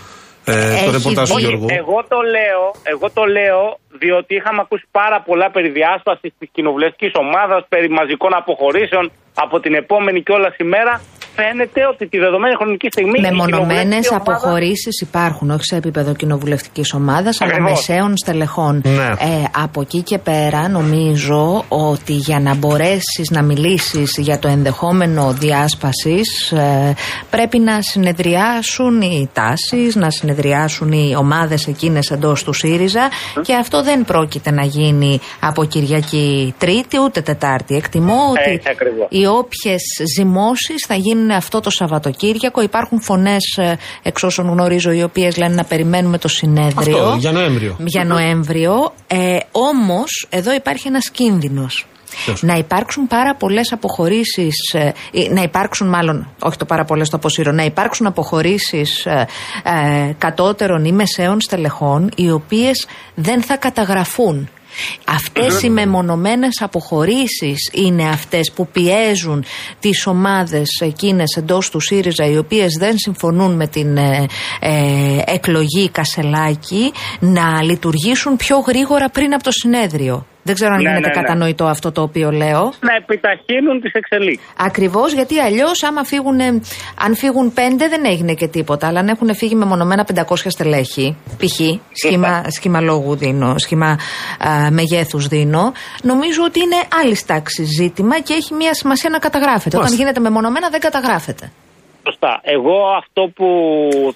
ε, το Έχει ρεπορτάζ του βγει. Γιώργου. Εγώ το λέω, εγώ το λέω διότι είχαμε ακούσει πάρα πολλά περί διάσπασης της κοινοβουλευτικής ομάδας, περί μαζικών αποχωρήσεων από την επόμενη κιόλας ημέρα. Φαίνεται ότι τη δεδομένη χρονική στιγμή. η Μεμονωμένε κοινοβουλευτική ομάδα- αποχωρήσεις υπάρχουν, όχι σε επίπεδο κοινοβουλευτικής ομάδας, αλλά Ακριβώς. μεσαίων στελεχών. Ναι. Ε, από εκεί και πέρα, νομίζω ότι για να μπορέσεις να μιλήσεις για το ενδεχόμενο διάσπασης, πρέπει να συνεδριάσουν οι τάσεις, να συνεδριάσουν οι ομάδες εκείνες εντός του ΣΥΡΙΖΑ και αυτό δεν πρόκειται να γίνει από Κυριακή Τρίτη ούτε Τετάρτη. Εκτιμώ ότι Έτσι ακριβώς. οι όποιες ζυμώσεις θα γίνουν αυτό το Σαββατοκύριακο. Υπάρχουν φωνές, εξ όσων γνωρίζω, οι οποίες λένε να περιμένουμε το συνέδριο. Αυτό, για Νοέμβριο. Για Νοέμβριο. Ε, Όμως, εδώ υπάρχει ένας κίνδυνος. Ποιος; Να υπάρξουν πάρα πολλές αποχωρήσεις, να υπάρξουν μάλλον, όχι το πάρα πολλές το αποσύρω, να υπάρξουν αποχωρήσεις ε, ε, κατώτερων ή μεσαίων στελεχών, οι οποίες δεν θα καταγραφούν. Αυτές οι μεμονωμένες αποχωρήσεις είναι αυτές που πιέζουν τις ομάδες εκείνες εντός του ΣΥΡΙΖΑ οι οποίες δεν συμφωνούν με την ε, ε, εκλογή Κασελάκη να λειτουργήσουν πιο γρήγορα πριν από το συνέδριο. Δεν ξέρω αν Ναι, γίνεται ναι, ναι. κατανοητό αυτό το οποίο λέω. Να επιταχύνουν τις εξελίξεις. Ακριβώς γιατί αλλιώς, άμα φύγουν, αν φύγουν πέντε, δεν έγινε και τίποτα. Αλλά αν έχουν φύγει μεμονωμένα 500 στελέχη, π.χ. σχήμα, σχήμα λόγου δίνω, σχήμα μεγέθους δίνω, νομίζω ότι είναι άλλη τάξη ζήτημα και έχει μια σημασία να καταγράφεται. Όταν Μάλιστα. γίνεται μεμονωμένα, δεν καταγράφεται. Σωστά. Εγώ αυτό που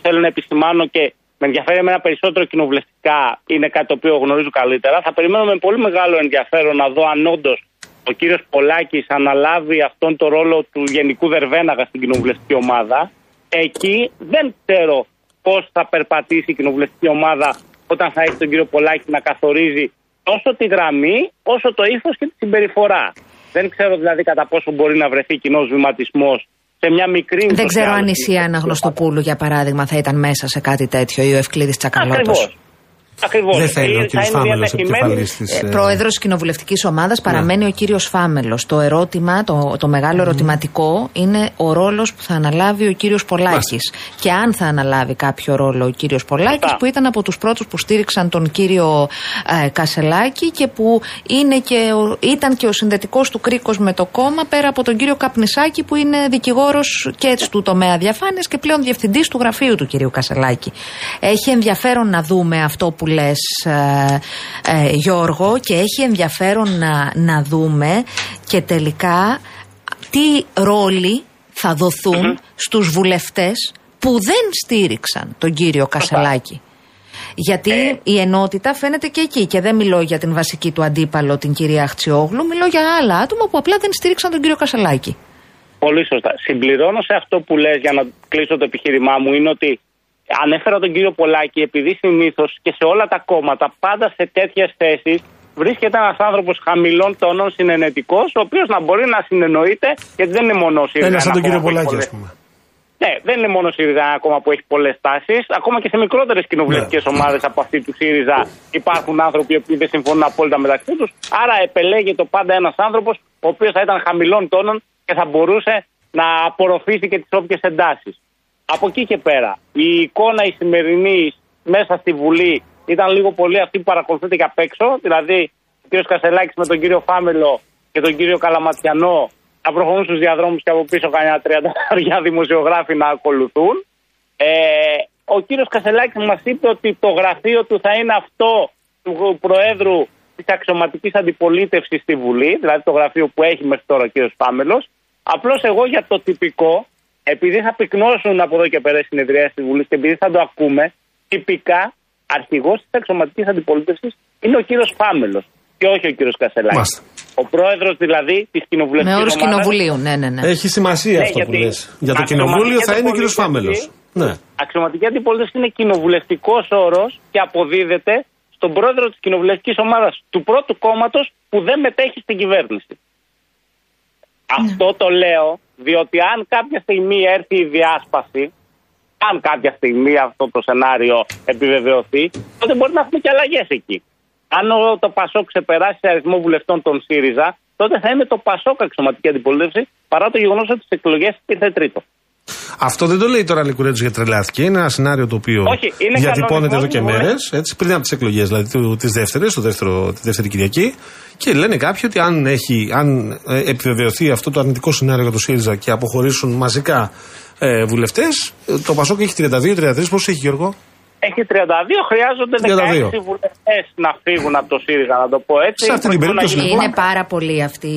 θέλω να επισημάνω και με ενδιαφέρει εμένα περισσότερο κοινοβουλευτικά είναι κάτι το οποίο γνωρίζω καλύτερα. Θα περιμένω με πολύ μεγάλο ενδιαφέρον να δω αν όντως ο κύριος Πολάκης αναλάβει αυτόν τον ρόλο του γενικού Δερβέναγα στην κοινοβουλευτική ομάδα. Εκεί δεν ξέρω πώς θα περπατήσει η κοινοβουλευτική ομάδα όταν θα έχει τον κύριο Πολάκη να καθορίζει τόσο τη γραμμή όσο το ύφος και τη συμπεριφορά. Δεν ξέρω δηλαδή κατά πόσο μπορεί να βρεθεί κοινός βηματισμός σε μια μικρή. Δεν ξέρω αν η ουσιαστικά Σιάννα Γνωστοπούλου, για παράδειγμα, θα ήταν μέσα σε κάτι τέτοιο ή ο Ευκλήδης Τσακαλώτος. Ακριβώς. Ακριβώ. Δεν θέλει ο κ. Φάμελος επικεφαλής της. Ε, Πρόεδρος τη κοινοβουλευτικής ομάδας παραμένει ο κύριος Φάμελος. Το ερώτημα, το, το μεγάλο ερωτηματικό είναι ο ρόλος που θα αναλάβει ο κύριος Πολάκης. Και αν θα αναλάβει κάποιο ρόλο ο κύριος Πολάκης, Σωστά. που ήταν από τους πρώτους που στήριξαν τον κύριο ε, Κασελάκη και που είναι και ο, ήταν και ο συνδετικός του κρίκος με το κόμμα, πέρα από τον κύριο Καπνισάκη, που είναι δικηγόρος και του τομέα διαφάνειας και πλέον διευθυντής του γραφείου του κυρίου Κασελάκη. Έχει ενδιαφέρον να δούμε αυτό που λες ε, ε, Γιώργο και έχει ενδιαφέρον να, να δούμε και τελικά τι ρόλοι θα δοθούν στους βουλευτές που δεν στήριξαν τον κύριο Κασελάκη. Γιατί η ενότητα φαίνεται και εκεί και δεν μιλώ για την βασική του αντίπαλο την κυρία Αχτσιόγλου, μιλώ για άλλα άτομα που απλά δεν στήριξαν τον κύριο Κασελάκη. Πολύ σωστά. Συμπληρώνω σε αυτό που λες για να κλείσω το επιχείρημά μου είναι ότι ανέφερα τον κύριο Πολάκη επειδή συνήθως και σε όλα τα κόμματα πάντα σε τέτοιες θέσεις βρίσκεται ένας άνθρωπος χαμηλών τόνων συνενετικός, ο οποίος να μπορεί να συνεννοείται γιατί δεν είναι μόνο ο ΣΥΡΙΖΑ. Ένας σαν τον ένα κύριο κόμμα που έχει Πολάκη, ας πολλές- πούμε. Ναι, δεν είναι μόνο ο ΣΥΡΙΖΑ ένα κόμμα που έχει πολλές τάσεις. Ακόμα και σε μικρότερες κοινοβουλευτικές Ναι. ομάδες από αυτή του ΣΥΡΙΖΑ υπάρχουν άνθρωποι που δεν συμφωνούν απόλυτα μεταξύ τους. Άρα επελέγεται πάντα ένας άνθρωπος ο οποίος θα ήταν χαμηλών τόνων και θα μπορούσε να απορροφήσει και τις όποιες εντάσεις. Από εκεί και πέρα, η εικόνα η σημερινή μέσα στη Βουλή ήταν λίγο πολύ αυτή που παρακολουθείται και απ' έξω. Δηλαδή, ο κ. Κασελάκης με τον κύριο Φάμελο και τον κύριο Καλαματιανό να προχωρούν στους διαδρόμους και από πίσω κανένα 30 δημοσιογράφοι να ακολουθούν. Ε, ο κύριος Κασελάκης μας είπε ότι το γραφείο του θα είναι αυτό του Προέδρου της αξιωματικής αντιπολίτευσης στη Βουλή, δηλαδή το γραφείο που έχει μέχρι τώρα ο κύριος Πάμελο. Απλώς εγώ για το τυπικό, επειδή θα πυκνώσουν από εδώ και πέρα οι συνεδρία της Βουλής και επειδή θα το ακούμε, τυπικά αρχηγός της αξιωματική αντιπολίτευσης είναι ο κύριος Πάμελος και όχι ο κύριος Κασελάκης. Μάλιστα. Ο πρόεδρος δηλαδή της Με κοινοβουλευτική όρου κοινοβουλίου, ναι, ναι, ναι. Έχει σημασία Ναι, αυτό που γιατί λες. Για το αξιωματική κοινοβούλιο θα είναι ο κύριος αντιπολίτευση- Φάμελο. Ναι. Αξιωματική αντιπολίτευση είναι κοινοβουλευτικός όρος και αποδίδεται στον πρόεδρο της κοινοβουλευτικής ομάδας του πρώτου κόμματος που δεν μετέχει στην κυβέρνηση. Αυτό το λέω διότι αν κάποια στιγμή έρθει η διάσπαση, αν κάποια στιγμή αυτό το σενάριο επιβεβαιωθεί, τότε μπορεί να έχουμε και αλλαγές εκεί. Αν ο- το Πασόκ ξεπεράσει σε αριθμό βουλευτών των ΣΥΡΙΖΑ, τότε θα είναι το Πασόκ αξιωματική αντιπολίτευση παρά το γεγονός ότι στις εκλογές ήρθε τρίτο. Αυτό δεν το λέει τώρα Λικουρέτζο γιατί τρελάθηκε. Είναι ένα σενάριο το οποίο Όχι, είναι διατυπώνεται εδώ κανονικό, και μπορεί. μέρες, πριν από τις εκλογές, δηλαδή της δεύτερης, το δεύτερο, τη δεύτερη Κυριακή. Και λένε κάποιοι ότι αν, έχει, αν ε, επιβεβαιωθεί αυτό το αρνητικό σενάριο για το ΣΥΡΙΖΑ και αποχωρήσουν μαζικά ε, βουλευτές, το Πασόκ έχει 32-33. Πόσο έχει Γιώργο; Έχει 32, χρειάζονται 32. 16 βουλευτές να φύγουν από το ΣΥΡΙΖΑ, να το πω έτσι. Σε αυτή την προκειμένου να περίπτωση, γίνει- Είναι πάρα πολλοί αυτοί.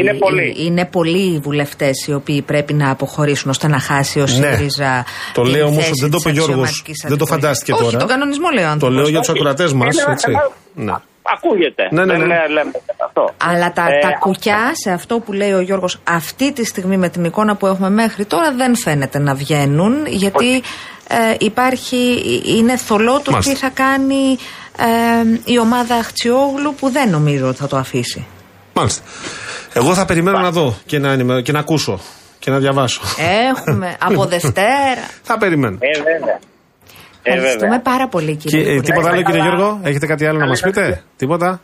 Είναι πολλοί. Είναι πολλοί οι βουλευτές οι οποίοι πρέπει να αποχωρήσουν ώστε να χάσει ο ΣΥΡΙΖΑ. Ναι. Το την λέω όμως, θέση δεν το της είπε ο Γιώργος, αξιωματικής δεν το αντιπολίτευσης. φαντάστηκε Όχι, τώρα. τον κανονισμό λέω. Το άνθρωπος. λέω για τους Όχι, ακροατές μας. είναι ένα σενάριο- Ναι. Ακούγεται. Ναι, ναι, Δεν ναι. ε, λέμε αυτό. Αλλά τα, Ε, τα κουκιά σε αυτό που λέει ο Γιώργος αυτή τη στιγμή με την εικόνα που έχουμε μέχρι τώρα δεν φαίνεται να βγαίνουν γιατί ε, υπάρχει, είναι θολό το Μάλιστα. τι θα κάνει ε, η ομάδα Αχτσιόγλου που δεν νομίζω ότι θα το αφήσει. Μάλιστα. Εγώ θα περιμένω να δω και να, ενημερω- και να ακούσω και να διαβάσω. Έχουμε από Δευτέρα. θα περιμένω. Ε, βέβαια. Ε, Ευχαριστούμε βέβαια. πάρα πολύ Και, κύριε ε, Υπουργέ. τίποτα άλλο κύριε καλά. Γιώργο, έχετε κάτι άλλο να μας πείτε, τίποτα;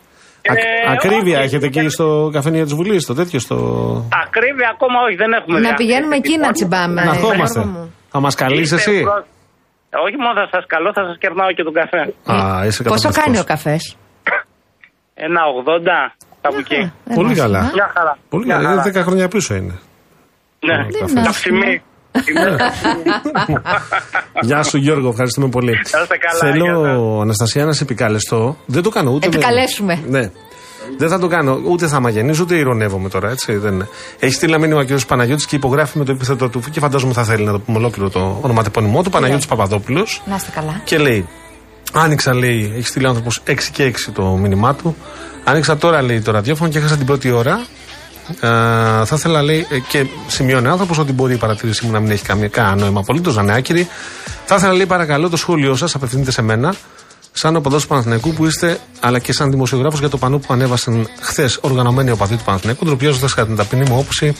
Ακ- Ε, ακρίβεια όχι. έχετε εκεί στο καφενείο της Βουλής, στο τέτοιο, στο. Ακρίβεια ακόμα όχι, δεν έχουμε Να διάθεση. πηγαίνουμε εκεί να τσιμπάμε. να Γιώργο ερχόμαστε. μου. Θα μας καλείς Είστε εσύ; προς- Ε, Όχι μόνο θα σας καλώ, θα σας κερνάω και τον καφέ. Α, είσαι Πόσο καταπληκτικός. κάνει ο καφές; Ένα 80, κάπου εκεί. Πολύ καλά. Μια χαρά. Πολύ Μια καλά. χαρά. Είναι 10 χρόνια πίσω είναι. Ναι, καφές. Να ταψιμή. Γεια σου Γιώργο, ευχαριστούμε πολύ. Να είστε καλά, γεια Θέλω, Αναστασία, να σε επικαλεστώ. Δεν το κάνω ούτε. με- Επικαλέσουμε. Ναι. Δεν θα το κάνω ούτε θα μαγενίζω ούτε ηρωνεύομαι τώρα. Έτσι, δεν είναι. Έχει στείλει ένα μήνυμα ο κ. Παναγιώτης και υπογράφει με το επίθετο του και φαντάζομαι θα θέλει να το πούμε ολόκληρο το ονοματεπώνυμό του. Παναγιώτης Παπαδόπουλος. Να είστε καλά. Και λέει, Άνοιξα, λέει, έχει στείλει άνθρωπος 6 και 6 το μήνυμά του. Άνοιξα τώρα, λέει, το ραδιόφωνο και έχασα την πρώτη ώρα. Ε, θα ήθελα, λέει, ε, και σημειώνει άνθρωπος ότι μπορεί η παρατήρησή μου να μην έχει καμία κανένα νόημα απολύτως, να είναι άκυρη. Θα ήθελα, λέει, παρακαλώ το σχόλιο σας, απευθύνεται σε μένα. Σαν οπαδός του Παναθηναϊκού που είστε, αλλά και σαν δημοσιογράφος για το πανό που ανέβασαν χθες οργανωμένοι οπαδοί του Παναθηναϊκού, ντροπιάζοντα κατά την ταπεινή μου όποση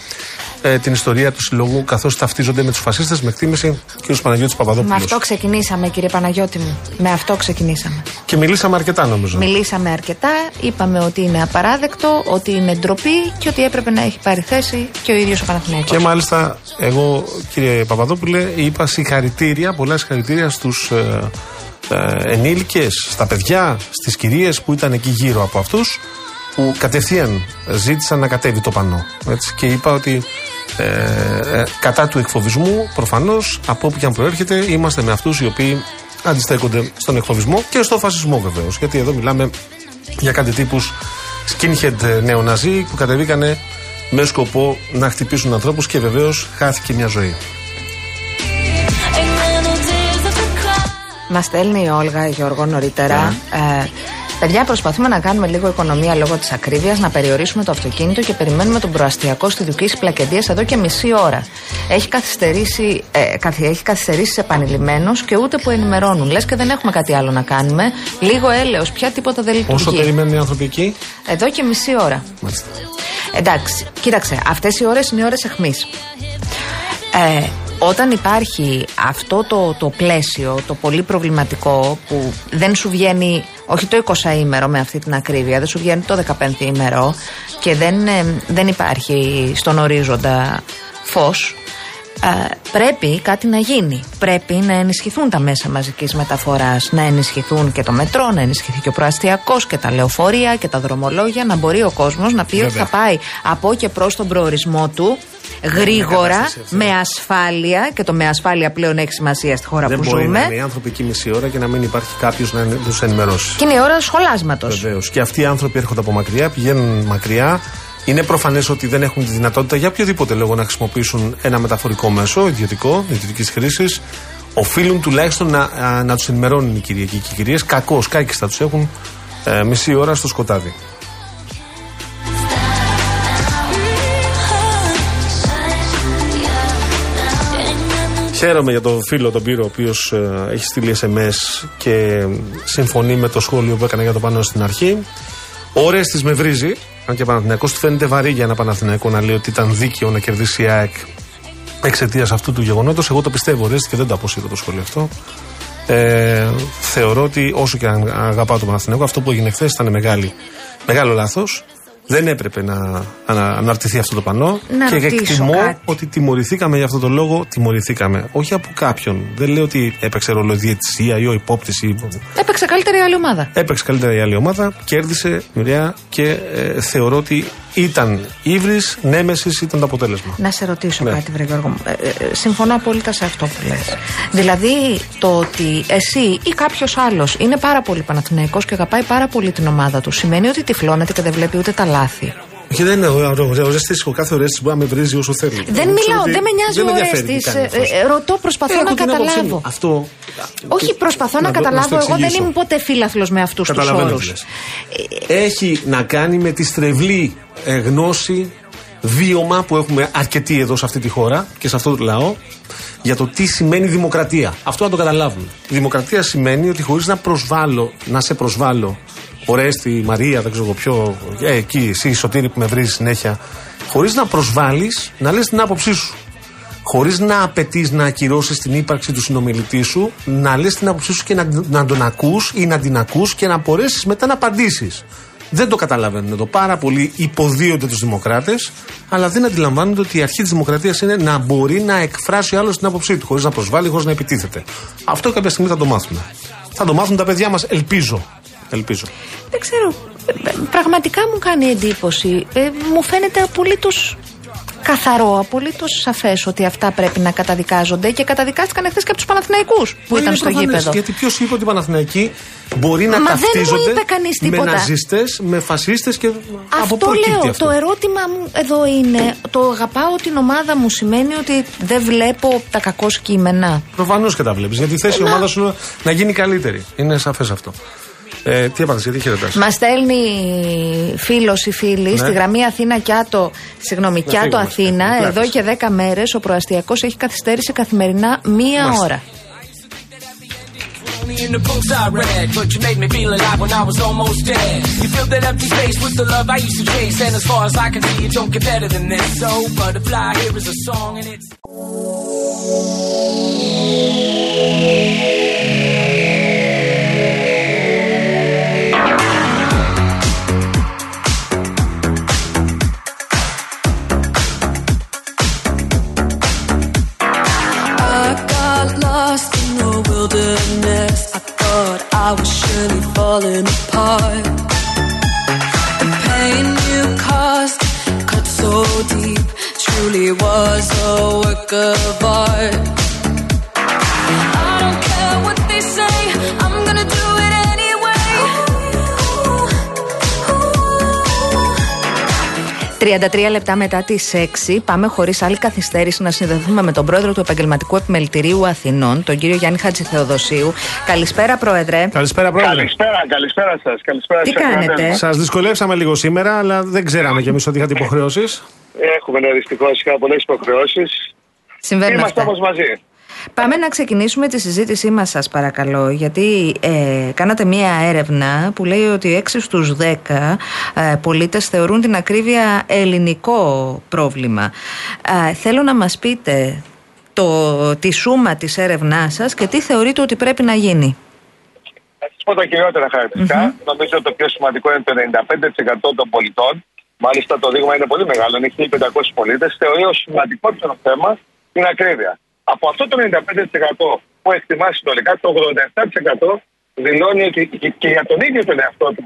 ε, την ιστορία του συλλόγου, καθώς ταυτίζονται με τους φασίστες, με εκτίμηση κ. Παναγιώτης Με Παπαδόπουλο. αυτό ξεκινήσαμε, κύριε Παναγιώτη μου. Με αυτό ξεκινήσαμε. Και μιλήσαμε αρκετά νομίζω. Μιλήσαμε αρκετά, είπαμε ότι είναι απαράδεκτο, ότι είναι ντροπή και ότι έπρεπε να έχει πάρει θέση και ο ίδιος ο Παναθηναϊκός. Και μάλιστα, εγώ κύριε Παπαδόπουλε, είπα συγχαρητήρια, πολλά συγχαρητήρια στους ε, ε, ενήλικες, στα παιδιά, στις κυρίες που ήταν εκεί γύρω από αυτούς, που κατευθείαν ζήτησαν να κατέβει το πανό. Έτσι, και είπα ότι ε, ε, κατά του εκφοβισμού, προφανώς, από όπου και αν προέρχεται, είμαστε με αυτούς οι οποίοι αντιστέκονται στον εκφοβισμό και στο φασισμό βεβαίως. Γιατί εδώ μιλάμε για κάτι τύπους skinhead νεοναζί που κατεβήκανε με σκοπό να χτυπήσουν ανθρώπους και βεβαίως χάθηκε μια ζωή. Μας στέλνει η Όλγα Γιώργο νωρίτερα. Ναι. Ε, παιδιά, προσπαθούμε να κάνουμε λίγο οικονομία λόγω της ακρίβειας, να περιορίσουμε το αυτοκίνητο και περιμένουμε τον προαστιακό στη Δουκίση Πλακεντίας εδώ και μισή ώρα. Έχει καθυστερήσει, ε, καθ- έχει καθυστερήσει επανειλημμένω και ούτε που ενημερώνουν. Λες και δεν έχουμε κάτι άλλο να κάνουμε. Λίγο έλεος, πια τίποτα δεν Όσο λειτουργεί. περιμένουν οι άνθρωποι εκεί; Εδώ και μισή ώρα. Μάλιστα. Εντάξει, κοίταξε, αυτές οι ώρες είναι ώρες αιχμής. Ε, όταν υπάρχει αυτό το, το πλαίσιο, το πολύ προβληματικό που δεν σου βγαίνει, όχι το 20 ημέρο με αυτή την ακρίβεια, δεν σου βγαίνει το 15 ημέρο και δεν, ε, δεν υπάρχει στον ορίζοντα φως, ε, πρέπει κάτι να γίνει. Πρέπει να ενισχυθούν τα μέσα μαζικής μεταφοράς, να ενισχυθούν και το μετρό, να ενισχυθεί και ο προαστιακός και τα λεωφορεία και τα δρομολόγια, να μπορεί ο κόσμος να πει ότι Βέβαια. θα πάει από και προς τον προορισμό του γρήγορα, κατάσταση αυτή. με ασφάλεια και το με ασφάλεια πλέον έχει σημασία στη χώρα Δεν που μπορεί ζούμε. να είναι οι άνθρωποι εκεί μισή ώρα και να μην υπάρχει κάποιος να τους ενημερώσει. Και είναι η ώρα σχολάσματος. Βεβαίως. Και αυτοί οι άνθρωποι έρχονται από μακριά, πηγαίνουν μακριά. Είναι προφανές ότι δεν έχουν τη δυνατότητα για οποιοδήποτε λόγο να χρησιμοποιήσουν ένα μεταφορικό μέσο, ιδιωτικό, ιδιωτικής χρήσης. Οφείλουν τουλάχιστον να, α, να τους ενημερώνουν οι Κυριακοί και οι κυρίες. Κακώ, κάκιστα τους έχουν ε, μισή ώρα στο σκοτάδι. Χαίρομαι για τον φίλο τον Πύρο, ο οποίος έχει στείλει SMS και συμφωνεί με το σχόλιο που έκανα για το πάνω στην αρχή. Ωρε τη με βρίζει. Αν και ο Παναθηναϊκός του φαίνεται βαρύ για ένα Παναθηναϊκό να λέει ότι ήταν δίκαιο να κερδίσει η ΑΕΚ εξαιτίας αυτού του γεγονότος. Εγώ το πιστεύω, Ωρέστη, και δεν το αποσύρω το σχόλιο αυτό. Ε, θεωρώ ότι όσο και αν αγαπάω τον Παναθηναϊκό, αυτό που έγινε χθες ήταν μεγάλη, μεγάλο λάθος. Δεν έπρεπε να ανα, αναρτηθεί αυτό το πανό. Να και ρωτήσω εκτιμώ κάτι. ότι τιμωρηθήκαμε για αυτό το λόγο. Τιμωρηθήκαμε. Όχι από κάποιον. Δεν λέω ότι έπαιξε ρόλο η διαιτησία ή ο υπόπτης. Έπαιξε καλύτερη η άλλη ομάδα. Έπαιξε καλύτερα η άλλη ομάδα, κέρδισε μοιραία και ε, θεωρώ ότι ήταν ύβρις, νέμεσης ήταν το αποτέλεσμα. Να σε ρωτήσω Ναι. κάτι, βρε Γιώργο. μου. Ε, ε, συμφωνώ απόλυτα σε αυτό που λες. Δηλαδή, το ότι εσύ ή κάποιος άλλος είναι πάρα πολύ Παναθηναϊκός και αγαπάει πάρα πολύ την ομάδα του, σημαίνει ότι τυφλώνεται και δεν βλέπει ούτε τα λάθη. Και δεν είναι ο Ρέστη, ο κάθε Ρέστη μπορεί να με βρίζει όσο θέλει. Δεν Ξέρω μιλάω, ότι δεν με νοιάζει ο ενδιαφέρει τι Ρέστης. κάνει Ε, αυτός. ε, ρωτώ, προσπαθώ Έχω να την άποψή καταλάβω. μου. Αυτό. Όχι, προσπαθώ να, το- καταλάβω. στο Εγώ δεν εξηγήσω. ήμουν ποτέ φίλαθλος με αυτούς τους Καταλαβαίνω όρους. τι λες. Έχει να κάνει με τη στρεβλή ε, γνώση, βίωμα που έχουμε αρκετοί εδώ σε αυτή τη χώρα και σε αυτό το λαό για το τι σημαίνει δημοκρατία. Αυτό να το καταλάβουμε. Η δημοκρατία σημαίνει ότι χωρίς να προσβάλλω, να σε προσβάλλω, Ορέστη, Μαρία, δεν ξέρω εγώ ποιο, ε, εκεί, εσύ, Σωτήρη που με βρίζει συνέχεια, χωρίς να προσβάλλεις, να λες την άποψή σου. Χωρίς να απαιτείς να ακυρώσεις την ύπαρξη του συνομιλητή σου, να λες την άποψή σου και να, να τον ακούς ή να την ακούς και να μπορέσεις μετά να απαντήσεις. Δεν το καταλαβαίνουν εδώ. Πάρα πολλοί υποδίονται τους δημοκράτες, αλλά δεν αντιλαμβάνονται ότι η αρχή της δημοκρατίας είναι να μπορεί να εκφράσει ο άλλος την άποψή του, χωρίς να προσβάλλει, χωρίς να επιτίθεται. Αυτό κάποια στιγμή θα το μάθουμε. Θα το μάθουν τα παιδιά μας, ελπίζω. Ελπίζω. Δεν ξέρω. ε, ε, Πραγματικά μου κάνει εντύπωση. Ε, μου φαίνεται απολύτως καθαρό, απολύτως σαφές ότι αυτά πρέπει να καταδικάζονται και καταδικάστηκαν εχθές και από τους Παναθηναϊκούς που Μα ήταν είναι στο προφανές, γήπεδο. Γιατί ποιος είπε ότι οι Παναθηναϊκοί μπορεί να Μα δεν μου ταυτίζονται είπε κανείς με τίποτα. ναζιστέ, με φασίστες και. από Αυτό πού προκύπτει λέω. αυτό. Το ερώτημα μου εδώ είναι, το αγαπάω την ομάδα μου σημαίνει ότι δεν βλέπω τα κακό κείμενα. Προφανώς και τα βλέπεις. Γιατί η θέση Ε, μα- ομάδα σου είναι να γίνει καλύτερη. Είναι σαφές αυτό. Ε, τι έπαθε, γιατί χαιρετάς. Μα στέλνει φίλο ή φίλη στη γραμμή Αθήνα Κιάτο, συγγνώμη, Κιάτο φύγουμε, Αθήνα, φύγουμε, εδώ πλάκες. και 10 μέρε ο προαστιακό έχει καθυστέρηση καθημερινά μία Μάλιστα. ώρα. Only in the books I read, but you made me feel alive when I was almost dead. You filled that empty space with the love I used to chase, and as far as I can see, it don't get better than this. So, Butterfly, here is a song, and it's. Wilderness. I thought I was surely falling apart. The pain you caused cut so deep, truly was a work of art. 33 λεπτά μετά τις 6, πάμε χωρίς άλλη καθυστέρηση να συνδεθούμε με τον πρόεδρο του Επαγγελματικού Επιμελητηρίου Αθηνών, τον κύριο Γιάννη Χατζηθεοδοσίου. Καλησπέρα, Πρόεδρε. Καλησπέρα, πρόεδρε. Καλησπέρα, καλησπέρα σας. Καλησπέρα Τι στις κάνετε; ακροατές. Σας δυσκολεύσαμε λίγο σήμερα, αλλά δεν ξέραμε κι εμείς ότι είχατε υποχρεώσεις. Έχουμε ναι, δυστυχώς είχα πολλές υποχρεώσεις. Συμβαίνουν Είμαστε αυτά. όμως μαζί. Πάμε να ξεκινήσουμε τη συζήτησή μας σας παρακαλώ γιατί ε, κάνατε μία έρευνα που λέει ότι 6 στους 10 ε, πολίτες θεωρούν την ακρίβεια ελληνικό πρόβλημα. Ε, θέλω να μας πείτε το, τη σούμα της έρευνάς σας και τι θεωρείτε ότι πρέπει να γίνει. Θα σα πω τα κυριότερα χαρακτηριστικά. Νομίζω ότι το πιο σημαντικό είναι το 95% των πολιτών. Μάλιστα το δείγμα είναι πολύ μεγάλο, είναι 1.500 πολίτες. Θεωρεί ως σημαντικότερο θέμα την ακρίβεια. Από αυτό το 95% που εκτιμά συνολικά, το 87% δηλώνει ότι και- και για τον ίδιο τον εαυτό του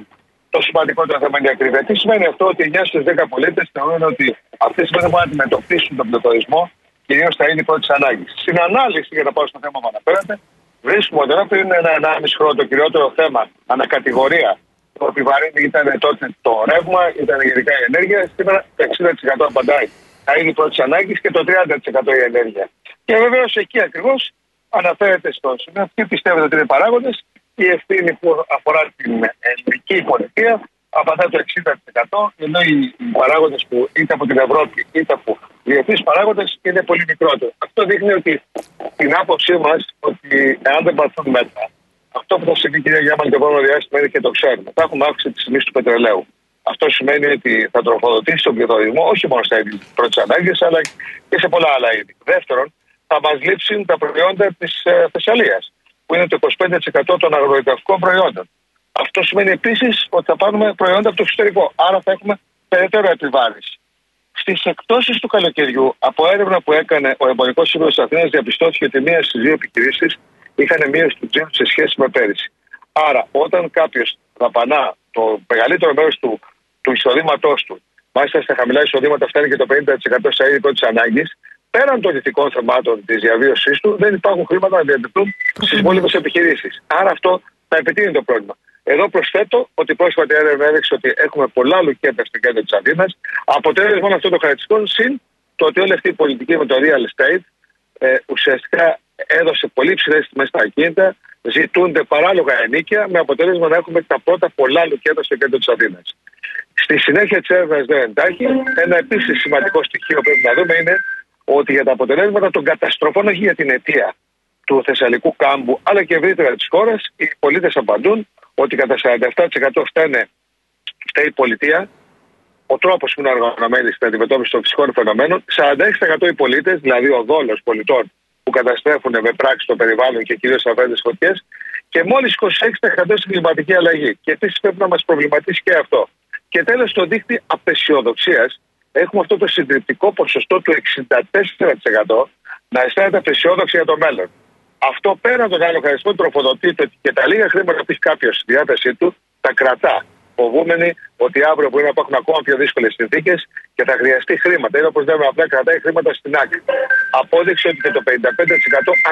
το σημαντικότερο θέμα είναι η ακρίβεια. Τι σημαίνει αυτό, ότι 9 στους 10 πολίτες θεωρούν ότι αυτή τη στιγμή δεν μπορούν να αντιμετωπίσουν τον πληθωρισμό, κυρίως τα είδη πρώτης ανάγκης. Στην ανάλυση, για να πάω στο θέμα που αναφέρατε, βρίσκουμε ότι ενώ πριν ένα 1,5 χρόνο το κυριότερο θέμα ανακατηγορία το επιβαρύνει ήταν τότε το ρεύμα, ήταν γενικά η ενέργεια. Σήμερα το 60% απαντάει τα είδη πρώτης ανάγκης και το 30% η ενέργεια. Και βεβαίως εκεί ακριβώς αναφέρεται στο σημείο ποιοι πιστεύετε ότι είναι παράγοντες. Η ευθύνη που αφορά την ελληνική πολιτεία απαντά το 60%, ενώ οι, οι παράγοντες που είτε από την Ευρώπη είτε από διεθνείς παράγοντες είναι πολύ μικρότερο. Αυτό δείχνει ότι την άποψή μας ότι εάν δεν πάρθουν μέτρα, αυτό που θα συμβεί, κυρία Γιάμαν, το επόμενο διάστημα είναι και το ξέρουμε. Θα έχουμε αύξηση της τιμή του πετρελαίου. Αυτό σημαίνει ότι θα τροφοδοτήσει τον πληθωρισμό όχι μόνο στα είδη πρώτης ανάγκης, αλλά και σε πολλά άλλα είδη. Δεύτερον, θα μας λείψουν τα προϊόντα της ε, Θεσσαλίας, που είναι το 25% των αγροϊκαυτικών προϊόντων. Αυτό σημαίνει επίσης ότι θα πάρουμε προϊόντα από το εξωτερικό. Άρα θα έχουμε περαιτέρω επιβάρηση. Στις εκτόσει του καλοκαιριού, από έρευνα που έκανε ο Εμπορικός Σύμβουλος Αθήνας, διαπιστώθηκε ότι μία στις δύο επιχειρήσεις είχαν μείωση του τζίρου σε σχέση με πέρυσι. Άρα, όταν κάποιος δαπανά το μεγαλύτερο μέρος του, του εισοδήματός του, μάλιστα στα χαμηλά εισοδήματα φτάνει και το 50% στα είδη πρώτης ανάγκης, πέραν των ηθικών θεμάτων της διαβίωσής του, δεν υπάρχουν χρήματα να διατεθούν στις υπόλοιπε επιχειρήσεις. Άρα αυτό θα επιτείνει το πρόβλημα. Εδώ προσθέτω ότι πρόσφατη έρευνα έδειξε ότι έχουμε πολλά λουκέτα στην κέντρο της Αθήνας. Αποτέλεσμα όλων αυτών των χαρακτηριστικών, συν το ότι όλη αυτή η πολιτική με το real estate ε, ουσιαστικά έδωσε πολύ ψηλές τιμές στα ακίνητα, ζητούνται παράλογα ενίκια, με αποτέλεσμα να έχουμε τα πρώτα πολλά λουκέτα στο κέντρο της Αθήνας. Στη συνέχεια της έρευνας δεν εντάχει, ένα επίσης σημαντικό στοιχείο που πρέπει να δούμε είναι ότι για τα αποτελέσματα των καταστροφών, όχι για την αιτία του Θεσσαλικού κάμπου, αλλά και ευρύτερα της χώρας, οι πολίτες απαντούν ότι κατά 47% φταίνε, φταίει η πολιτεία, ο τρόπος που είναι οργανωμένης στην αντιμετώπιση των φυσικών φαινομένων, 46% οι πολίτες, δηλαδή ο δόλος πολιτών που καταστρέφουν με πράξη το περιβάλλον και κυρίως αβέρτε φωτιές, και μόλις 26% στην κλιματική αλλαγή. Και επίσης πρέπει να μας προβληματίσει και αυτό. Και τέλος, στο δίκτυο απεσιοδοξίας έχουμε αυτό το συντριπτικό ποσοστό του 64% να αισθάνεται απεσιόδοξη για το μέλλον. Αυτό πέραν των άλλων χαρακτηριστικών τροφοδοτείται και τα λίγα χρήματα που έχει κάποιος στη διάθεσή του τα κρατά. Φοβούμενοι ότι αύριο μπορεί να υπάρχουν ακόμα πιο δύσκολες συνθήκες και θα χρειαστεί χρήματα. Είναι όπως λέμε, απλά κρατάει χρήματα στην άκρη. Απόδειξε ότι και το 55%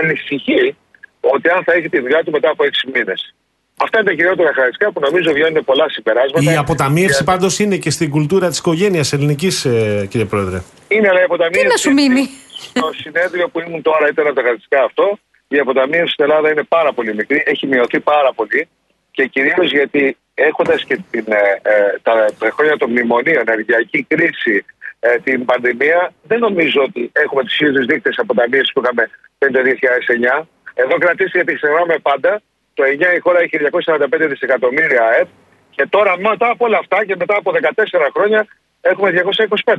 ανησυχεί ότι αν θα έχει τη δουλειά του μετά από 6 μήνες. Αυτά είναι τα κυριότερα χαρακτηριστικά που νομίζω βγαίνουν πολλά συμπεράσματα. Η αποταμίευση Και- πάντως είναι και στην κουλτούρα της οικογένειας ελληνικής, ε, κύριε Πρόεδρε. Είναι αλλά η αποταμίευση. Τι να σου μείνει; Στο συνέδριο που ήμουν τώρα ήταν από τα χαρακτηριστικά αυτό. Η αποταμίευση στην Ελλάδα είναι πάρα πολύ μικρή, έχει μειωθεί πάρα πολύ και κυρίως γιατί έχοντας και την, ε, ε, τα, τα χρόνια των μνημονίων, ενεργειακή κρίση, ε, την πανδημία, δεν νομίζω ότι έχουμε τους ίδιους δείκτες αποταμίευσης που είχαμε πριν το 2009. Εδώ κρατήσει γιατί ξεχνάμε πάντα Το 9 η χώρα είχε 245 δισεκατομμύρια ΑΕΠ και τώρα μετά από όλα αυτά και μετά από 14 χρόνια έχουμε 225.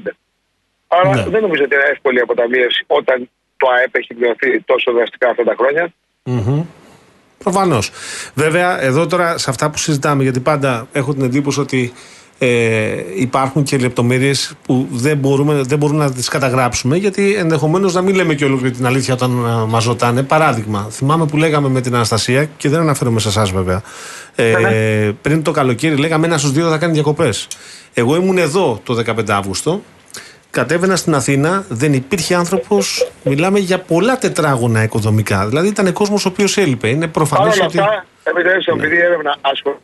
Άρα Ναι. δεν νομίζω ότι είναι εύκολη η αποταμίευση όταν το ΑΕΠ έχει μειωθεί τόσο δραστικά αυτά τα χρόνια. Προφανώς. Βέβαια, εδώ τώρα σε αυτά που συζητάμε, γιατί πάντα έχω την εντύπωση ότι ε, υπάρχουν και λεπτομέρειες που δεν, μπορούμε, δεν μπορούμε να τις καταγράψουμε, γιατί ενδεχομένως να μην λέμε και ολόκληρη την αλήθεια όταν μας ρωτάνε. Παράδειγμα, θυμάμαι που λέγαμε με την Αναστασία, και δεν αναφέρομαι σε εσάς βέβαια. Ε, πριν το καλοκαίρι, λέγαμε ένας στους δύο θα κάνει διακοπές. Εγώ ήμουν εδώ το 15 Αύγουστο Κατέβαινα στην Αθήνα, δεν υπήρχε άνθρωπος. Μιλάμε για πολλά τετράγωνα οικοδομικά. Δηλαδή ήταν κόσμος ο οποίος έλειπε. Είναι Παρ' προφανές όλα ότι. αυτά, επιτρέψτε μου, επειδή η έρευνα ασχολείται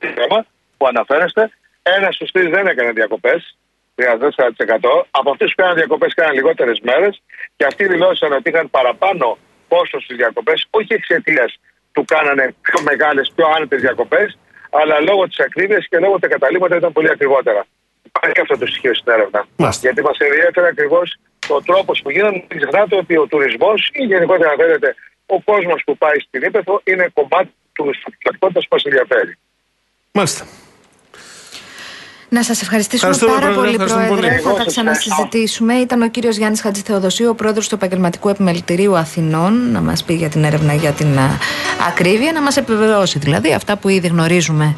με το θέμα που αναφέρεστε, ένας στους τρεις δεν έκανε διακοπές. 34%. Από αυτούς που έκαναν διακοπές έκαναν λιγότερες μέρες και αυτοί δηλώσαν ότι είχαν παραπάνω πόσο στις διακοπές, όχι εξαιτίας του κάνανε πιο μεγάλες, πιο άνετες διακοπές, αλλά λόγω της ακρίβειας και λόγω ότι τα καταλήμματα ήταν πολύ ακριβότερα. Υπάρχει αυτό το στοιχείο στην έρευνα. Μάλιστα. Γιατί μας ενδιαφέρει ακριβώς ο τρόπος που γίνονται. Μην ξεχνάτε ότι ο τουρισμός ή γενικότερα, αν θέλετε, ο κόσμος που πάει στην Ήπεθρο είναι κομμάτι του πραγματικότητα που μας ενδιαφέρει. Μάλιστα. Να σας ευχαριστήσουμε Ευχαριστούμε, πάρα Πρόεδρε, πολύ, ευχαριστούμε Πρόεδρε. πολύ. Θα Εγώ τα σας ξανασυζητήσουμε. Ήταν ο κύριος Γιάννης Χατζηθεοδοσίου, ο πρόεδρος του Επαγγελματικού Επιμελητηρίου Αθηνών, να μας πει για την έρευνα για την α, ακρίβεια, να μας επιβεβαιώσει δηλαδή αυτά που ήδη γνωρίζουμε.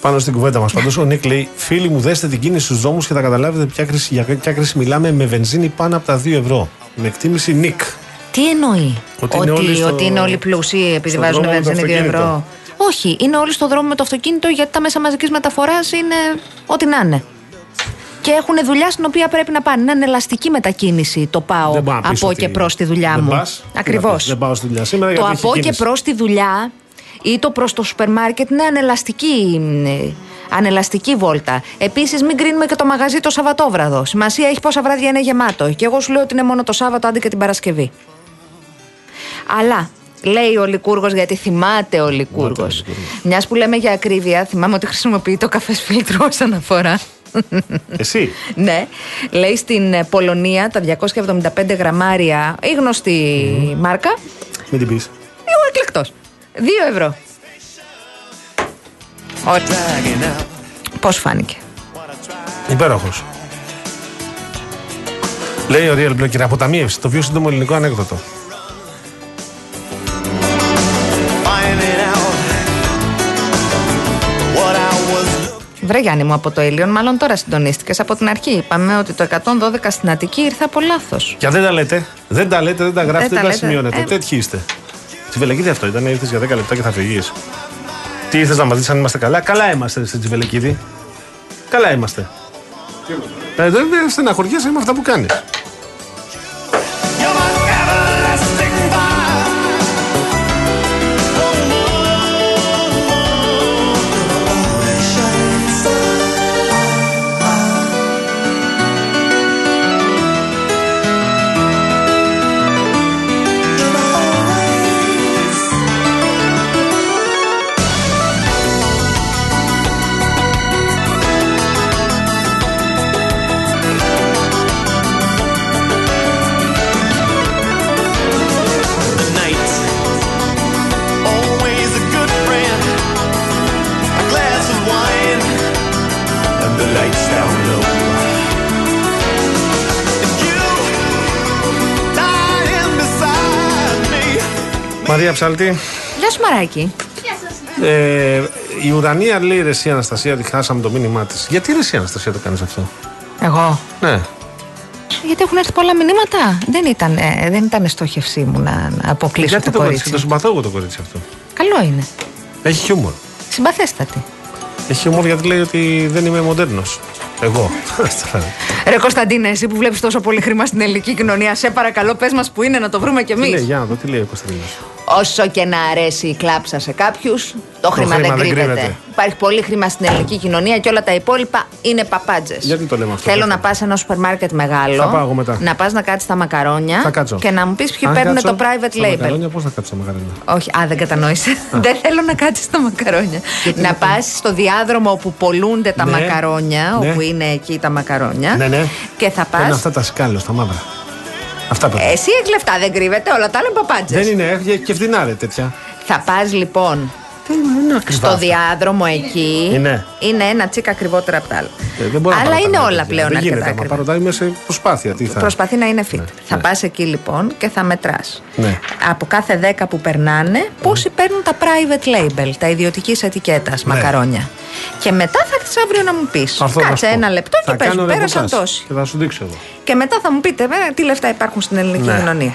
Πάνω στην κουβέντα μας. Πάντως ο Νίκ λέει: Φίλοι μου, δέστε την κίνηση στους δρόμου και θα καταλάβετε ποια κρίση, για ποια κρίση μιλάμε με βενζίνη πάνω από τα 2 ευρώ. Με εκτίμηση Νίκ. Τι εννοεί, Ότι είναι όλοι στο- ότι είναι όλοι πλούσιοι επειδή στον βάζουν δρόμο με το βενζίνη 2 αυτοκίνητο. ευρώ. Όχι, είναι όλοι στον δρόμο με το αυτοκίνητο γιατί τα μέσα μαζικής μεταφοράς είναι ό,τι να είναι. Και έχουν δουλειά στην οποία πρέπει να πάνε. Είναι ελαστική μετακίνηση το πάω Δεν μπορώ να πεις από ότι και προς τη δουλειά δεν μου. πας. Τι να Ακριβώς. πεις, Δεν πάω στη δουλειά σήμερα Το γιατί έχει από και κίνηση. προς τη δουλειά ή το προς το σούπερ μάρκετ είναι ανελαστική, ε, ανελαστική βόλτα. Επίσης, μην κρίνουμε και το μαγαζί το Σαββατόβραδο. Σημασία έχει πόσα βράδια είναι γεμάτο. Και εγώ σου λέω ότι είναι μόνο το Σάββατο, άντε και την Παρασκευή. Αλλά λέει ο Λικούργος, γιατί θυμάται ο Λικούργος. Μιας που λέμε για ακρίβεια, θυμάμαι ότι χρησιμοποιεί το καφέ φίλτρο ω αναφορά. Εσύ; ναι, λέει στην ε, Πολωνία τα 275 γραμμάρια, η γνωστή μάρκα, Μην την πεις. ο εκλεκτός. 2 ευρώ. Ωραία. Πώς φάνηκε. Υπέροχος. Λέει ο Real Blocker, αποταμίευση, το πιο σύντομο ελληνικό ανέκδοτο. Βρε Γιάννη μου από το Ήλιον, μάλλον τώρα συντονίστηκες από την αρχή. Είπαμε ότι το 112 στην Αττική ήρθε από λάθος. Και αν δεν τα λέτε, δεν τα λέτε, δεν τα γράφετε, τα δεν τα λέτε. σημειώνετε. Ε. Τέτοιοι είστε. Τσιβελεκίδη αυτό ήταν, ήρθες για 10 λεπτά και θα φυγεί. Τι ήρθες να μας δεις αν είμαστε καλά; Καλά είμαστε στην Τσιβελεκίδη. Καλά είμαστε. Ε, δεν δεν στεναχωριέσαι με αυτά που κάνεις. Μαρία Ψάλτη. Γεια σου Μαράκι. Ε, η ουρανία λέει ρε εσύ Αναστασία ότι χάσαμε το μήνυμά της. Γιατί ρε εσύ Αναστασία το κάνεις αυτό; Εγώ; Ναι. Γιατί έχουν έρθει πολλά μηνύματα. Δεν ήταν, ε, δεν ήταν στόχευσή μου να, να αποκλείσω Γιατί το, το κορίτσι, κορίτσι. το συμπαθώ εγώ το κορίτσι αυτό. Καλό είναι. Έχει χιούμορ. Συμπαθέστατη. Έχει χιούμορ γιατί λέει ότι δεν είμαι μοντέρνος. Εγώ. Ρε Κωνσταντίνε, εσύ που βλέπεις τόσο πολύ χρήμα στην ελληνική κοινωνία, σε παρακαλώ, πες μας που είναι να το βρούμε κι τι λέει, εμεί. για να δω, τι λέει ο Κωνσταντίνος. Όσο και να αρέσει η κλάψα σε κάποιους, το, χρήμα, χρήμα δεν δεν κρύβεται. κρύβεται. Υπάρχει πολύ χρήμα στην ελληνική κοινωνία και όλα τα υπόλοιπα είναι παπάντζες. Γιατί το λέμε αυτό, Θέλω Κώστα; να πας σε ένα σούπερ μάρκετ μεγάλο. Θα πάω εγώ μετά. Να πας να κάτσεις τα μακαρόνια. Θα κάτσω. Και να μου πεις ποιοι Αν παίρνουν κάτσω το private στα label. Μακαρόνια, πώς θα κάτσω τα μακαρόνια; Όχι, α, δεν κατανόησε. δεν θέλω να κάτσεις τα μακαρόνια. να πας στο διάδρομο όπου πολλούνται τα Ναι. μακαρόνια, Ναι. όπου είναι εκεί τα μακαρόνια. Ναι, ναι. Και θα Είναι πας. αυτά τα σκάλια στα μαύρα. Αυτά πρέπει. Εσύ έχεις λεφτά, δεν κρύβεται, όλα τα άλλα παπάντζες. Δεν είναι, έχει και φθηνά ρε τέτοια. Θα πας λοιπόν Είναι ακριβά. στο διάδρομο εκεί. Είναι. Είναι ένα τσίκα ακριβότερα από τα άλλα. Ε, δεν μπορώ να Αλλά πάρω είναι τα όλα τέτοια. πλέον Δεν αρκετά γίνεται. Μα ακριβά. πάρω τα είμαι σε προσπάθεια. Τι θα. Προσπαθεί να είναι fit. θα ναι. πας εκεί λοιπόν και θα μετράς. Ναι. Από κάθε 10 που περνάνε, πόσοι παίρνουν τα private label, τα ιδιωτικής ετικέτας μακαρόνια. Και μετά θα έρθεις αύριο να μου πεις. Ναι. Αυτό θα Κάτσε σου πω. ένα λεπτό και Θα πες κάνω μου, πέρασαν ρεπορτάζ τόσοι. Και θα σου δείξω εγώ. Και μετά θα μου πείτε βέβαια τι λεφτά υπάρχουν στην ελληνική Ναι. κοινωνία.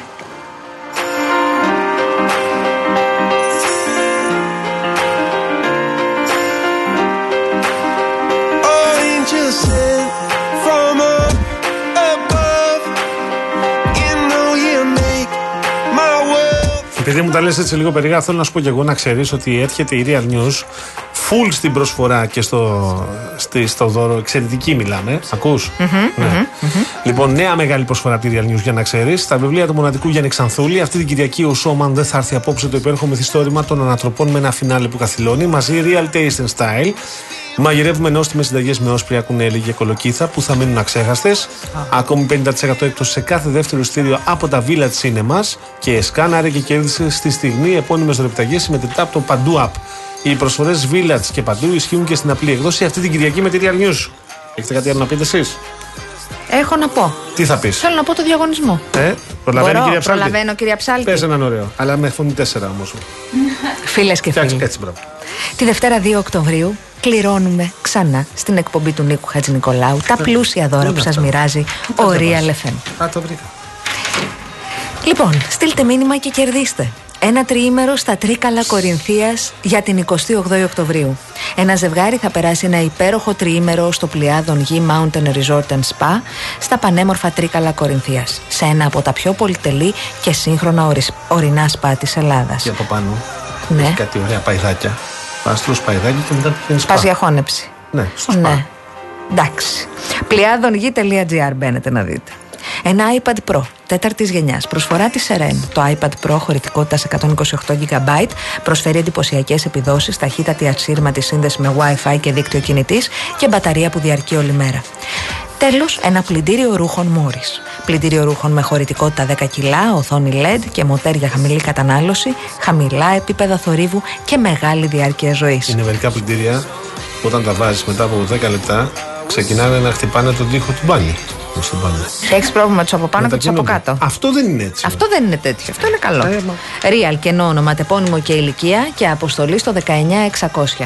Επειδή μου τα λες έτσι λίγο περίεργα, θέλω να σου πω και εγώ να ξέρεις ότι έρχεται η Real News full στην προσφορά και στο, στη, στο δώρο. Εξαιρετική μιλάμε. Ακούς; Ναι. Λοιπόν, νέα μεγάλη προσφορά από τη Real News για να ξέρεις. Στα βιβλία του μοναδικού Γιάννη Ξανθούλη. Αυτή την Κυριακή ο Σόμαν δεν θα έρθει απόψε το υπέροχο μυθιστόρημα των ανατροπών με ένα φινάλε που καθυλώνει. Μαζί Real Taste and Style. Μαγειρεύουμε νόστιμες συνταγές με όσπρια, κουνέλι και κολοκύθα που θα μείνουν αξέχαστες. Ακόμη 50% έκπτωση σε κάθε δεύτερο ειστήριο από τα Village Cinemas. Και σκάναρε και κέρδισε στη στιγμή επώνυμες δωρεπιταγέ συμμετρητά από το Παντού App. Οι προσφορές Village και Παντού ισχύουν και στην απλή εκδόση αυτή την Κυριακή με τη Real News. Έχετε κάτι άλλο να πείτε εσείς; Έχω να πω. Τι θα πεις; Θέλω να πω το διαγωνισμό. Ε, προλαβαίνει Μπορώ, κυρία Ψάλτη; προλαβαίνω κυρία Ψάλτη. Πες έναν ωραίο. Αλλά με φωνή 4 όμως. Φίλες και Φτιάξε φίλοι. έτσι, μπράβο. Τη Δευτέρα 2 Οκτωβρίου κληρώνουμε ξανά στην εκπομπή του Νίκου Χατζηνικολάου τα πλούσια δώρα που σας μοιράζει ο Real FM. Α, το βρήκα. Λοιπόν, στείλτε μήνυμα και κερδίστε. Ένα τριήμερο στα Τρίκαλα Κορινθίας για την 28η Οκτωβρίου. Ένα ζευγάρι θα περάσει ένα υπέροχο τριήμερο στο Πλοιάδον Γη Mountain Resort and Spa στα πανέμορφα Τρίκαλα Κορινθίας. Σε ένα από τα πιο πολυτελή και σύγχρονα ορις- ορεινά σπα της Ελλάδας. Και από πάνω Ναι. έχει κάτι ωραία παϊδάκια. Πα τρως παϊδάκι και μετά πηγαίνει Πας για χώνεψη. Ναι, στο σπα. Ναι. Εντάξει. Πλειάδονγη.gr μπαίνετε να δείτε. Ένα iPad Pro τέταρτης γενιάς. Προσφορά της Seren. Το iPad Pro χωρητικότητας 128 GB προσφέρει εντυπωσιακές επιδόσεις, ταχύτατη ασύρματη σύνδεση με WiFi και δίκτυο κινητής και μπαταρία που διαρκεί όλη μέρα. Τέλος, ένα πλυντήριο ρούχων Morris. Πλυντήριο ρούχων με χωρητικότητα 10 κιλά, οθόνη LED και μοτέρ για χαμηλή κατανάλωση, χαμηλά επίπεδα θορύβου και μεγάλη διάρκεια ζωής. Είναι μερικά πλυντήρια που όταν τα βάζεις μετά από 10 λεπτά ξεκινάνε να χτυπάνε τον τοίχο του μπάνιου. Μες στο μπάνιο. Έχεις πρόβλημα τους από πάνω και τους από Μετακινούνται. κάτω. Αυτό δεν είναι έτσι. Αυτό δεν είναι τέτοιο. Αυτό είναι καλό. Ε, μα. Real κενό ονοματεπώνυμο και ηλικία και αποστολή στο 19600.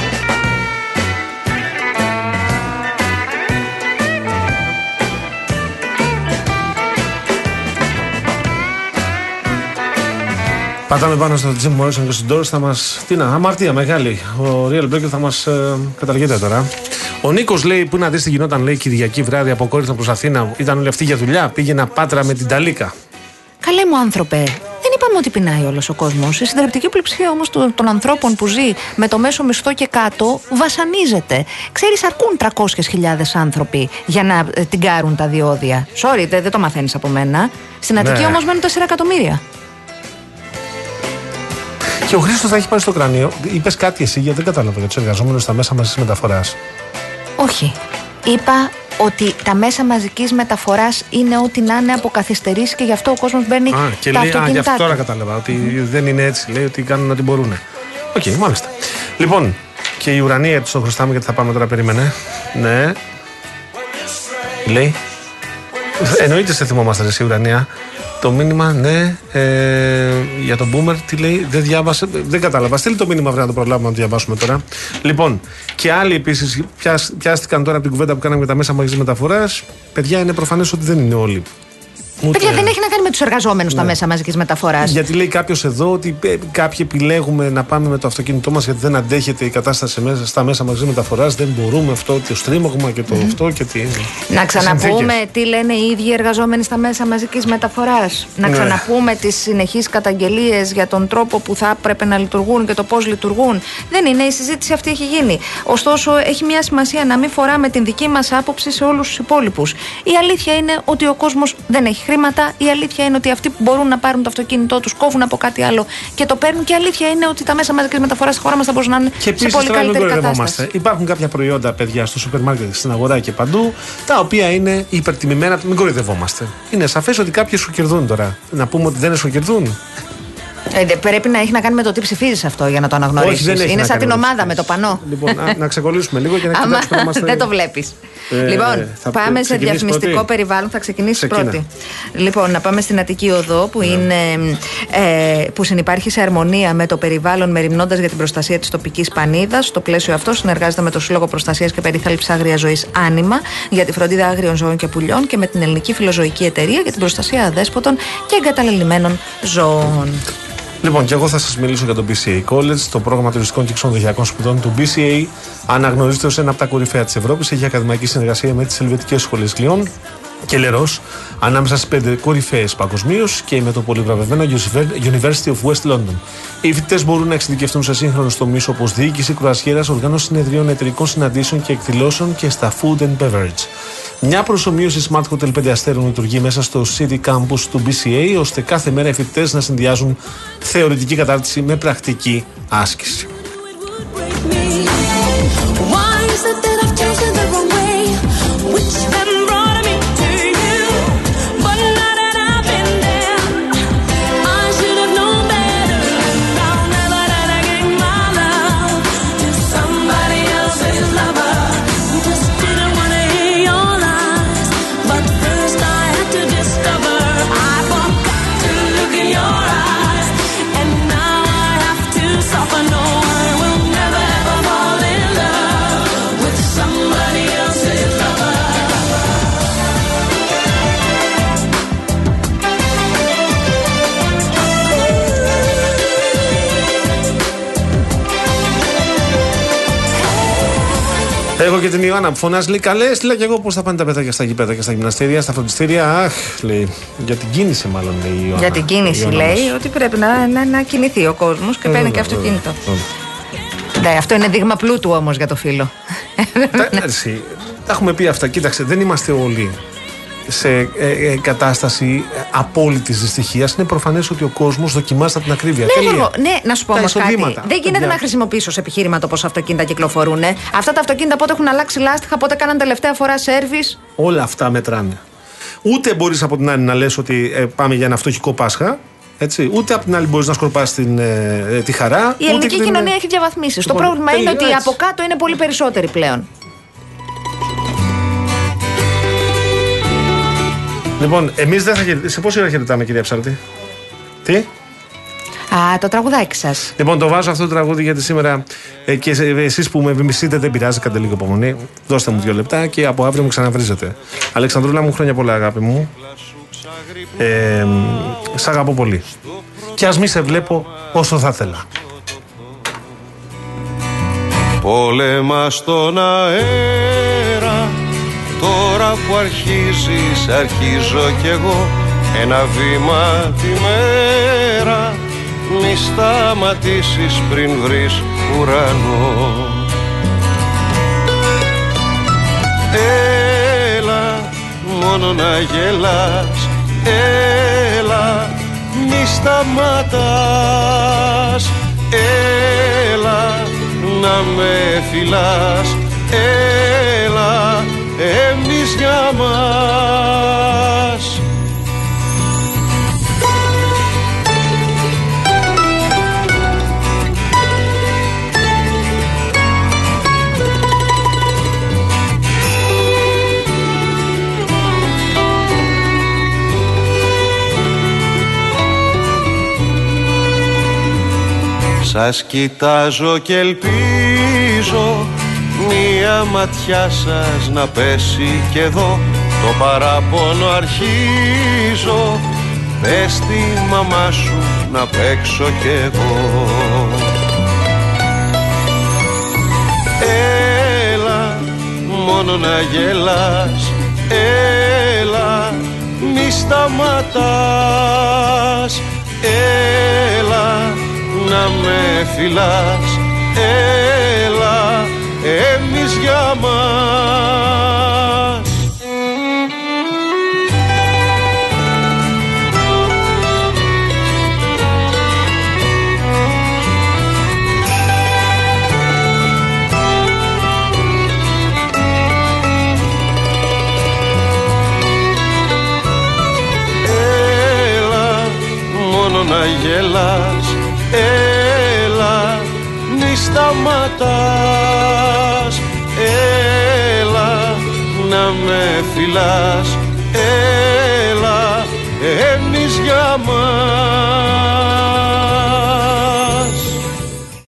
Πατάμε πάνω στο Jim Morrison και στον Doors θα μα. Τι να, αμαρτία μεγάλη. Ο Real Breaker θα μας ε, καταργείται τώρα. Ο Νίκος λέει: Πού να δεις τι γινόταν, λέει Κυριακή βράδυ από Κόρινθο προς Αθήνα. Ήταν όλοι αυτοί για δουλειά. Πήγαινα πάτρα με την Ταλίκα. Καλέ μου άνθρωπε, δεν Δεν είπαμε ότι πεινάει όλος ο κόσμος. Η συντριπτική πλειοψηφία όμως των, των ανθρώπων που ζει με το μέσο μισθό και κάτω βασανίζεται. Ξέρεις, αρκούν 300.000 άνθρωποι για να ε, την κάρουν τα διόδια. Sorry, δεν, δεν το μαθαίνεις από μένα. Στην Αττική Ναι. όμως μένουν 4 εκατομμύρια. Και ο Χρήστος θα έχει πάρει στο κρανίο. Είπες κάτι εσύ, γιατί δεν κατάλαβα για τους εργαζόμενους στα μέσα μαζικής μεταφοράς. Όχι. Είπα ότι τα μέσα μαζικής μεταφοράς είναι ό,τι να είναι από καθυστερήσεις και γι' αυτό ο κόσμος μπαίνει Α, και τα λέει, α, γι' αυτοκίνητά αυτό τώρα του. κατάλαβα. Ότι δεν είναι έτσι. Λέει ότι κάνουν ό,τι μπορούν. Οκ, μάλιστα. Λοιπόν, και η Ουρανία έτσι το χρωστάμε γιατί θα πάμε τώρα, περίμενε. Ναι. Λέει. Εννοείται σε θυμόμαστε, ρε, εσύ, η ουρανία. Το μήνυμα, ναι, ε, για τον Boomer, τι λέει, δεν διάβασε, δεν κατάλαβα. Στείλει το μήνυμα, βρε να το προλάβουμε να το διαβάσουμε τώρα. Λοιπόν, και άλλοι επίσης πιάστηκαν τώρα από την κουβέντα που κάναμε για τα μέσα μαζική μεταφοράς. Παιδιά, είναι προφανές ότι δεν είναι όλοι. Ούτε- Παιδιά, δεν έχει να κάνει με τους εργαζόμενους τα Ναι. μέσα μαζικής μεταφοράς. γιατί λέει κάποιος εδώ ότι ε, κάποιοι επιλέγουμε να πάμε με το αυτοκίνητό μας γιατί δεν αντέχεται η κατάσταση μέσα, στα μέσα μαζί μεταφοράς. Δεν μπορούμε αυτό, το στρίμωγμα και το αυτό και τι. Να ξαναπούμε συνθήκες. τι λένε οι ίδιοι εργαζόμενοι στα μέσα μαζικής μεταφοράς. Να Ναι. ξαναπούμε τις συνεχείς καταγγελίες για τον τρόπο που θα έπρεπε να λειτουργούν και το πώς λειτουργούν. Δεν είναι, η συζήτηση αυτή έχει γίνει. Ωστόσο, έχει μια σημασία να μην φοράμε την δική μας άποψη σε όλους τους υπόλοιπους. Η αλήθεια είναι ότι ο κόσμος δεν έχει χρήματα. Η αλήθεια είναι ότι αυτοί που μπορούν να πάρουν το αυτοκίνητό τους κόβουν από κάτι άλλο και το παίρνουν. Και η αλήθεια είναι ότι τα μέσα μαζικής μεταφοράς στη χώρα μας θα μπορούσαν να είναι Και σε επίση πολύ τώρα μην καλύτερη κατάσταση. κοροϊδευόμαστε. Υπάρχουν κάποια προϊόντα, παιδιά, στο σούπερ μάρκετ, στην αγορά και παντού, τα οποία είναι υπερτιμημένα. Μην κοροϊδευόμαστε. Είναι σαφές ότι κάποιοι σου κερδούν τώρα. Να πούμε ότι δεν σου κερδούν. Ε, δε- πρέπει να έχει να κάνει με το τι ψηφίζεις αυτό για να το αναγνωρίσεις. Όχι, δεν έχει Είναι να σαν κάνει την με το ομάδα με το πανό. Λοιπόν, να, να ξεκολλήσουμε λίγο και να Άμα κοιτάξουμε να είμαστε. δεν το βλέπεις. Ε, λοιπόν, θα πάμε σε ξεκινήσεις διαφημιστικό πρώτη; περιβάλλον. Θα ξεκινήσεις Ξεκίνα. πρώτη. Λοιπόν, να πάμε στην Αττική Οδό που, Ναι. είναι, ε, που συνεπάρχει σε αρμονία με το περιβάλλον μεριμνώντας για την προστασία της τοπικής πανίδας. Στο πλαίσιο αυτό συνεργάζεται με το Σύλλογο Προστασίας και Περίθαλψη Άγρια Ζωής Άνιμα για τη φροντίδα άγριων ζώων και πουλιών και με την Ελληνική Φιλοζωική Εταιρεία για την προστασία αδέσποτων και εγκαταλελειμμένων ζώων. Λοιπόν, και εγώ θα σας μιλήσω για το BCA College, το πρόγραμμα τουριστικών και ξενοδοχειακών σπουδών του BCA. Αναγνωρίζεται ως ένα από τα κορυφαία της Ευρώπης. Έχει ακαδημαϊκή συνεργασία με τις Ελβετικές Σχολές Κλειών και Λερός, ανάμεσα στις πέντε κορυφαίες παγκοσμίως και με το πολυβραβευμένο University of West London. Οι φοιτητές μπορούν να εξειδικευτούν σε σύγχρονους τομείς όπως διοίκηση κρουασιέρα, οργάνωση συνεδρίων, εταιρικών συναντήσεων και εκδηλώσεων και στα food and beverage. Μια προσωμείωση Smart Hotel 5 αστέρων λειτουργεί μέσα στο City Campus του BCA, ώστε κάθε μέρα οι φοιτητές να συνδυάζουν θεωρητική κατάρτιση με πρακτική άσκηση. Έχω και την Ιωάννα που φωνάζει, λέει καλές. Λέει και εγώ πώς θα πάνε τα παιδάκια στα γηπέδα και στα γυμναστήρια, στα φροντιστήρια; Αχ, λέει. Για την κίνηση, μάλλον λέει η Ιωάννα. Για την Η κίνηση Ιωάννα λέει μας. ότι πρέπει να, να, να κινηθεί ο κόσμος και Ε, παίρνει και βέβαια, αυτοκίνητο. βέβαια. Ναι, αυτό είναι δείγμα πλούτου όμως για το φίλο. Τα, εσύ, τα έχουμε πει αυτά. Κοίταξε, δεν είμαστε όλοι σε ε, ε, κατάσταση απόλυτης δυστυχίας. Είναι προφανές ότι ο κόσμος δοκιμάζει από την ακρίβεια. Ναι, Τέλεια. Γιώργο, ναι, να σου πω Τα όμως κάτι. εισοδήματα, Δεν γίνεται παιδιά. να χρησιμοποιήσω σε επιχείρημα το πόσα αυτοκίνητα κυκλοφορούν. ε. Αυτά τα αυτοκίνητα πότε έχουν αλλάξει λάστιχα, πότε κάναν τελευταία φορά σερβις. Όλα αυτά μετράνε. Ούτε μπορείς από την άλλη να λες ότι ε, πάμε για ένα φτωχικό Πάσχα. Έτσι. Ούτε από την άλλη μπορείς να σκορπά ε, τη χαρά. Η ούτε ελληνική και την- κοινωνία έχει διαβαθμίσεις. Το Λοιπόν, πρόβλημα είναι τέλεια, ότι έτσι. από κάτω είναι πολύ περισσότεροι πλέον. Λοιπόν, εμείς δεν θα χαιρετάμε. Σε πόση ώρα χαιρετάμε, κυρία Ψάρτη; Τι; Α, το τραγουδάκι σας. Λοιπόν, το βάζω αυτό το τραγούδι γιατί σήμερα ε, και εσείς που με μισείτε δεν πειράζει, κάντε λίγο υπομονή. Δώστε μου δύο λεπτά και από αύριο μου ξαναβρίζετε. Αλεξανδρούλα μου, χρόνια πολλά, αγάπη μου. Ε, σ' αγαπώ πολύ. Και ας μη σε βλέπω όσο θα ήθελα. Πόλεμα στον αέρα Τώρα που αρχίζεις αρχίζω κι εγώ. Ένα βήμα τη μέρα Μη σταματήσεις πριν βρεις ουρανό. Έλα μόνο να γελάς. Έλα μη σταματάς. Έλα να με φυλάς. Έλα εμείς για μας. Σας κοιτάζω και ελπίζω Μία ματιά σας να πέσει και εδώ. Το παράπονο αρχίζω. Πες τη μαμά σου να παίξω κι εγώ. Έλα μόνο να γελάς. Έλα μη σταματάς. Έλα να με φυλάς. Έλα εμείς για μας. Έλα μόνο να γελάς. Έλα μη σταματάς με φυλάς. Έλα εμείς για μας.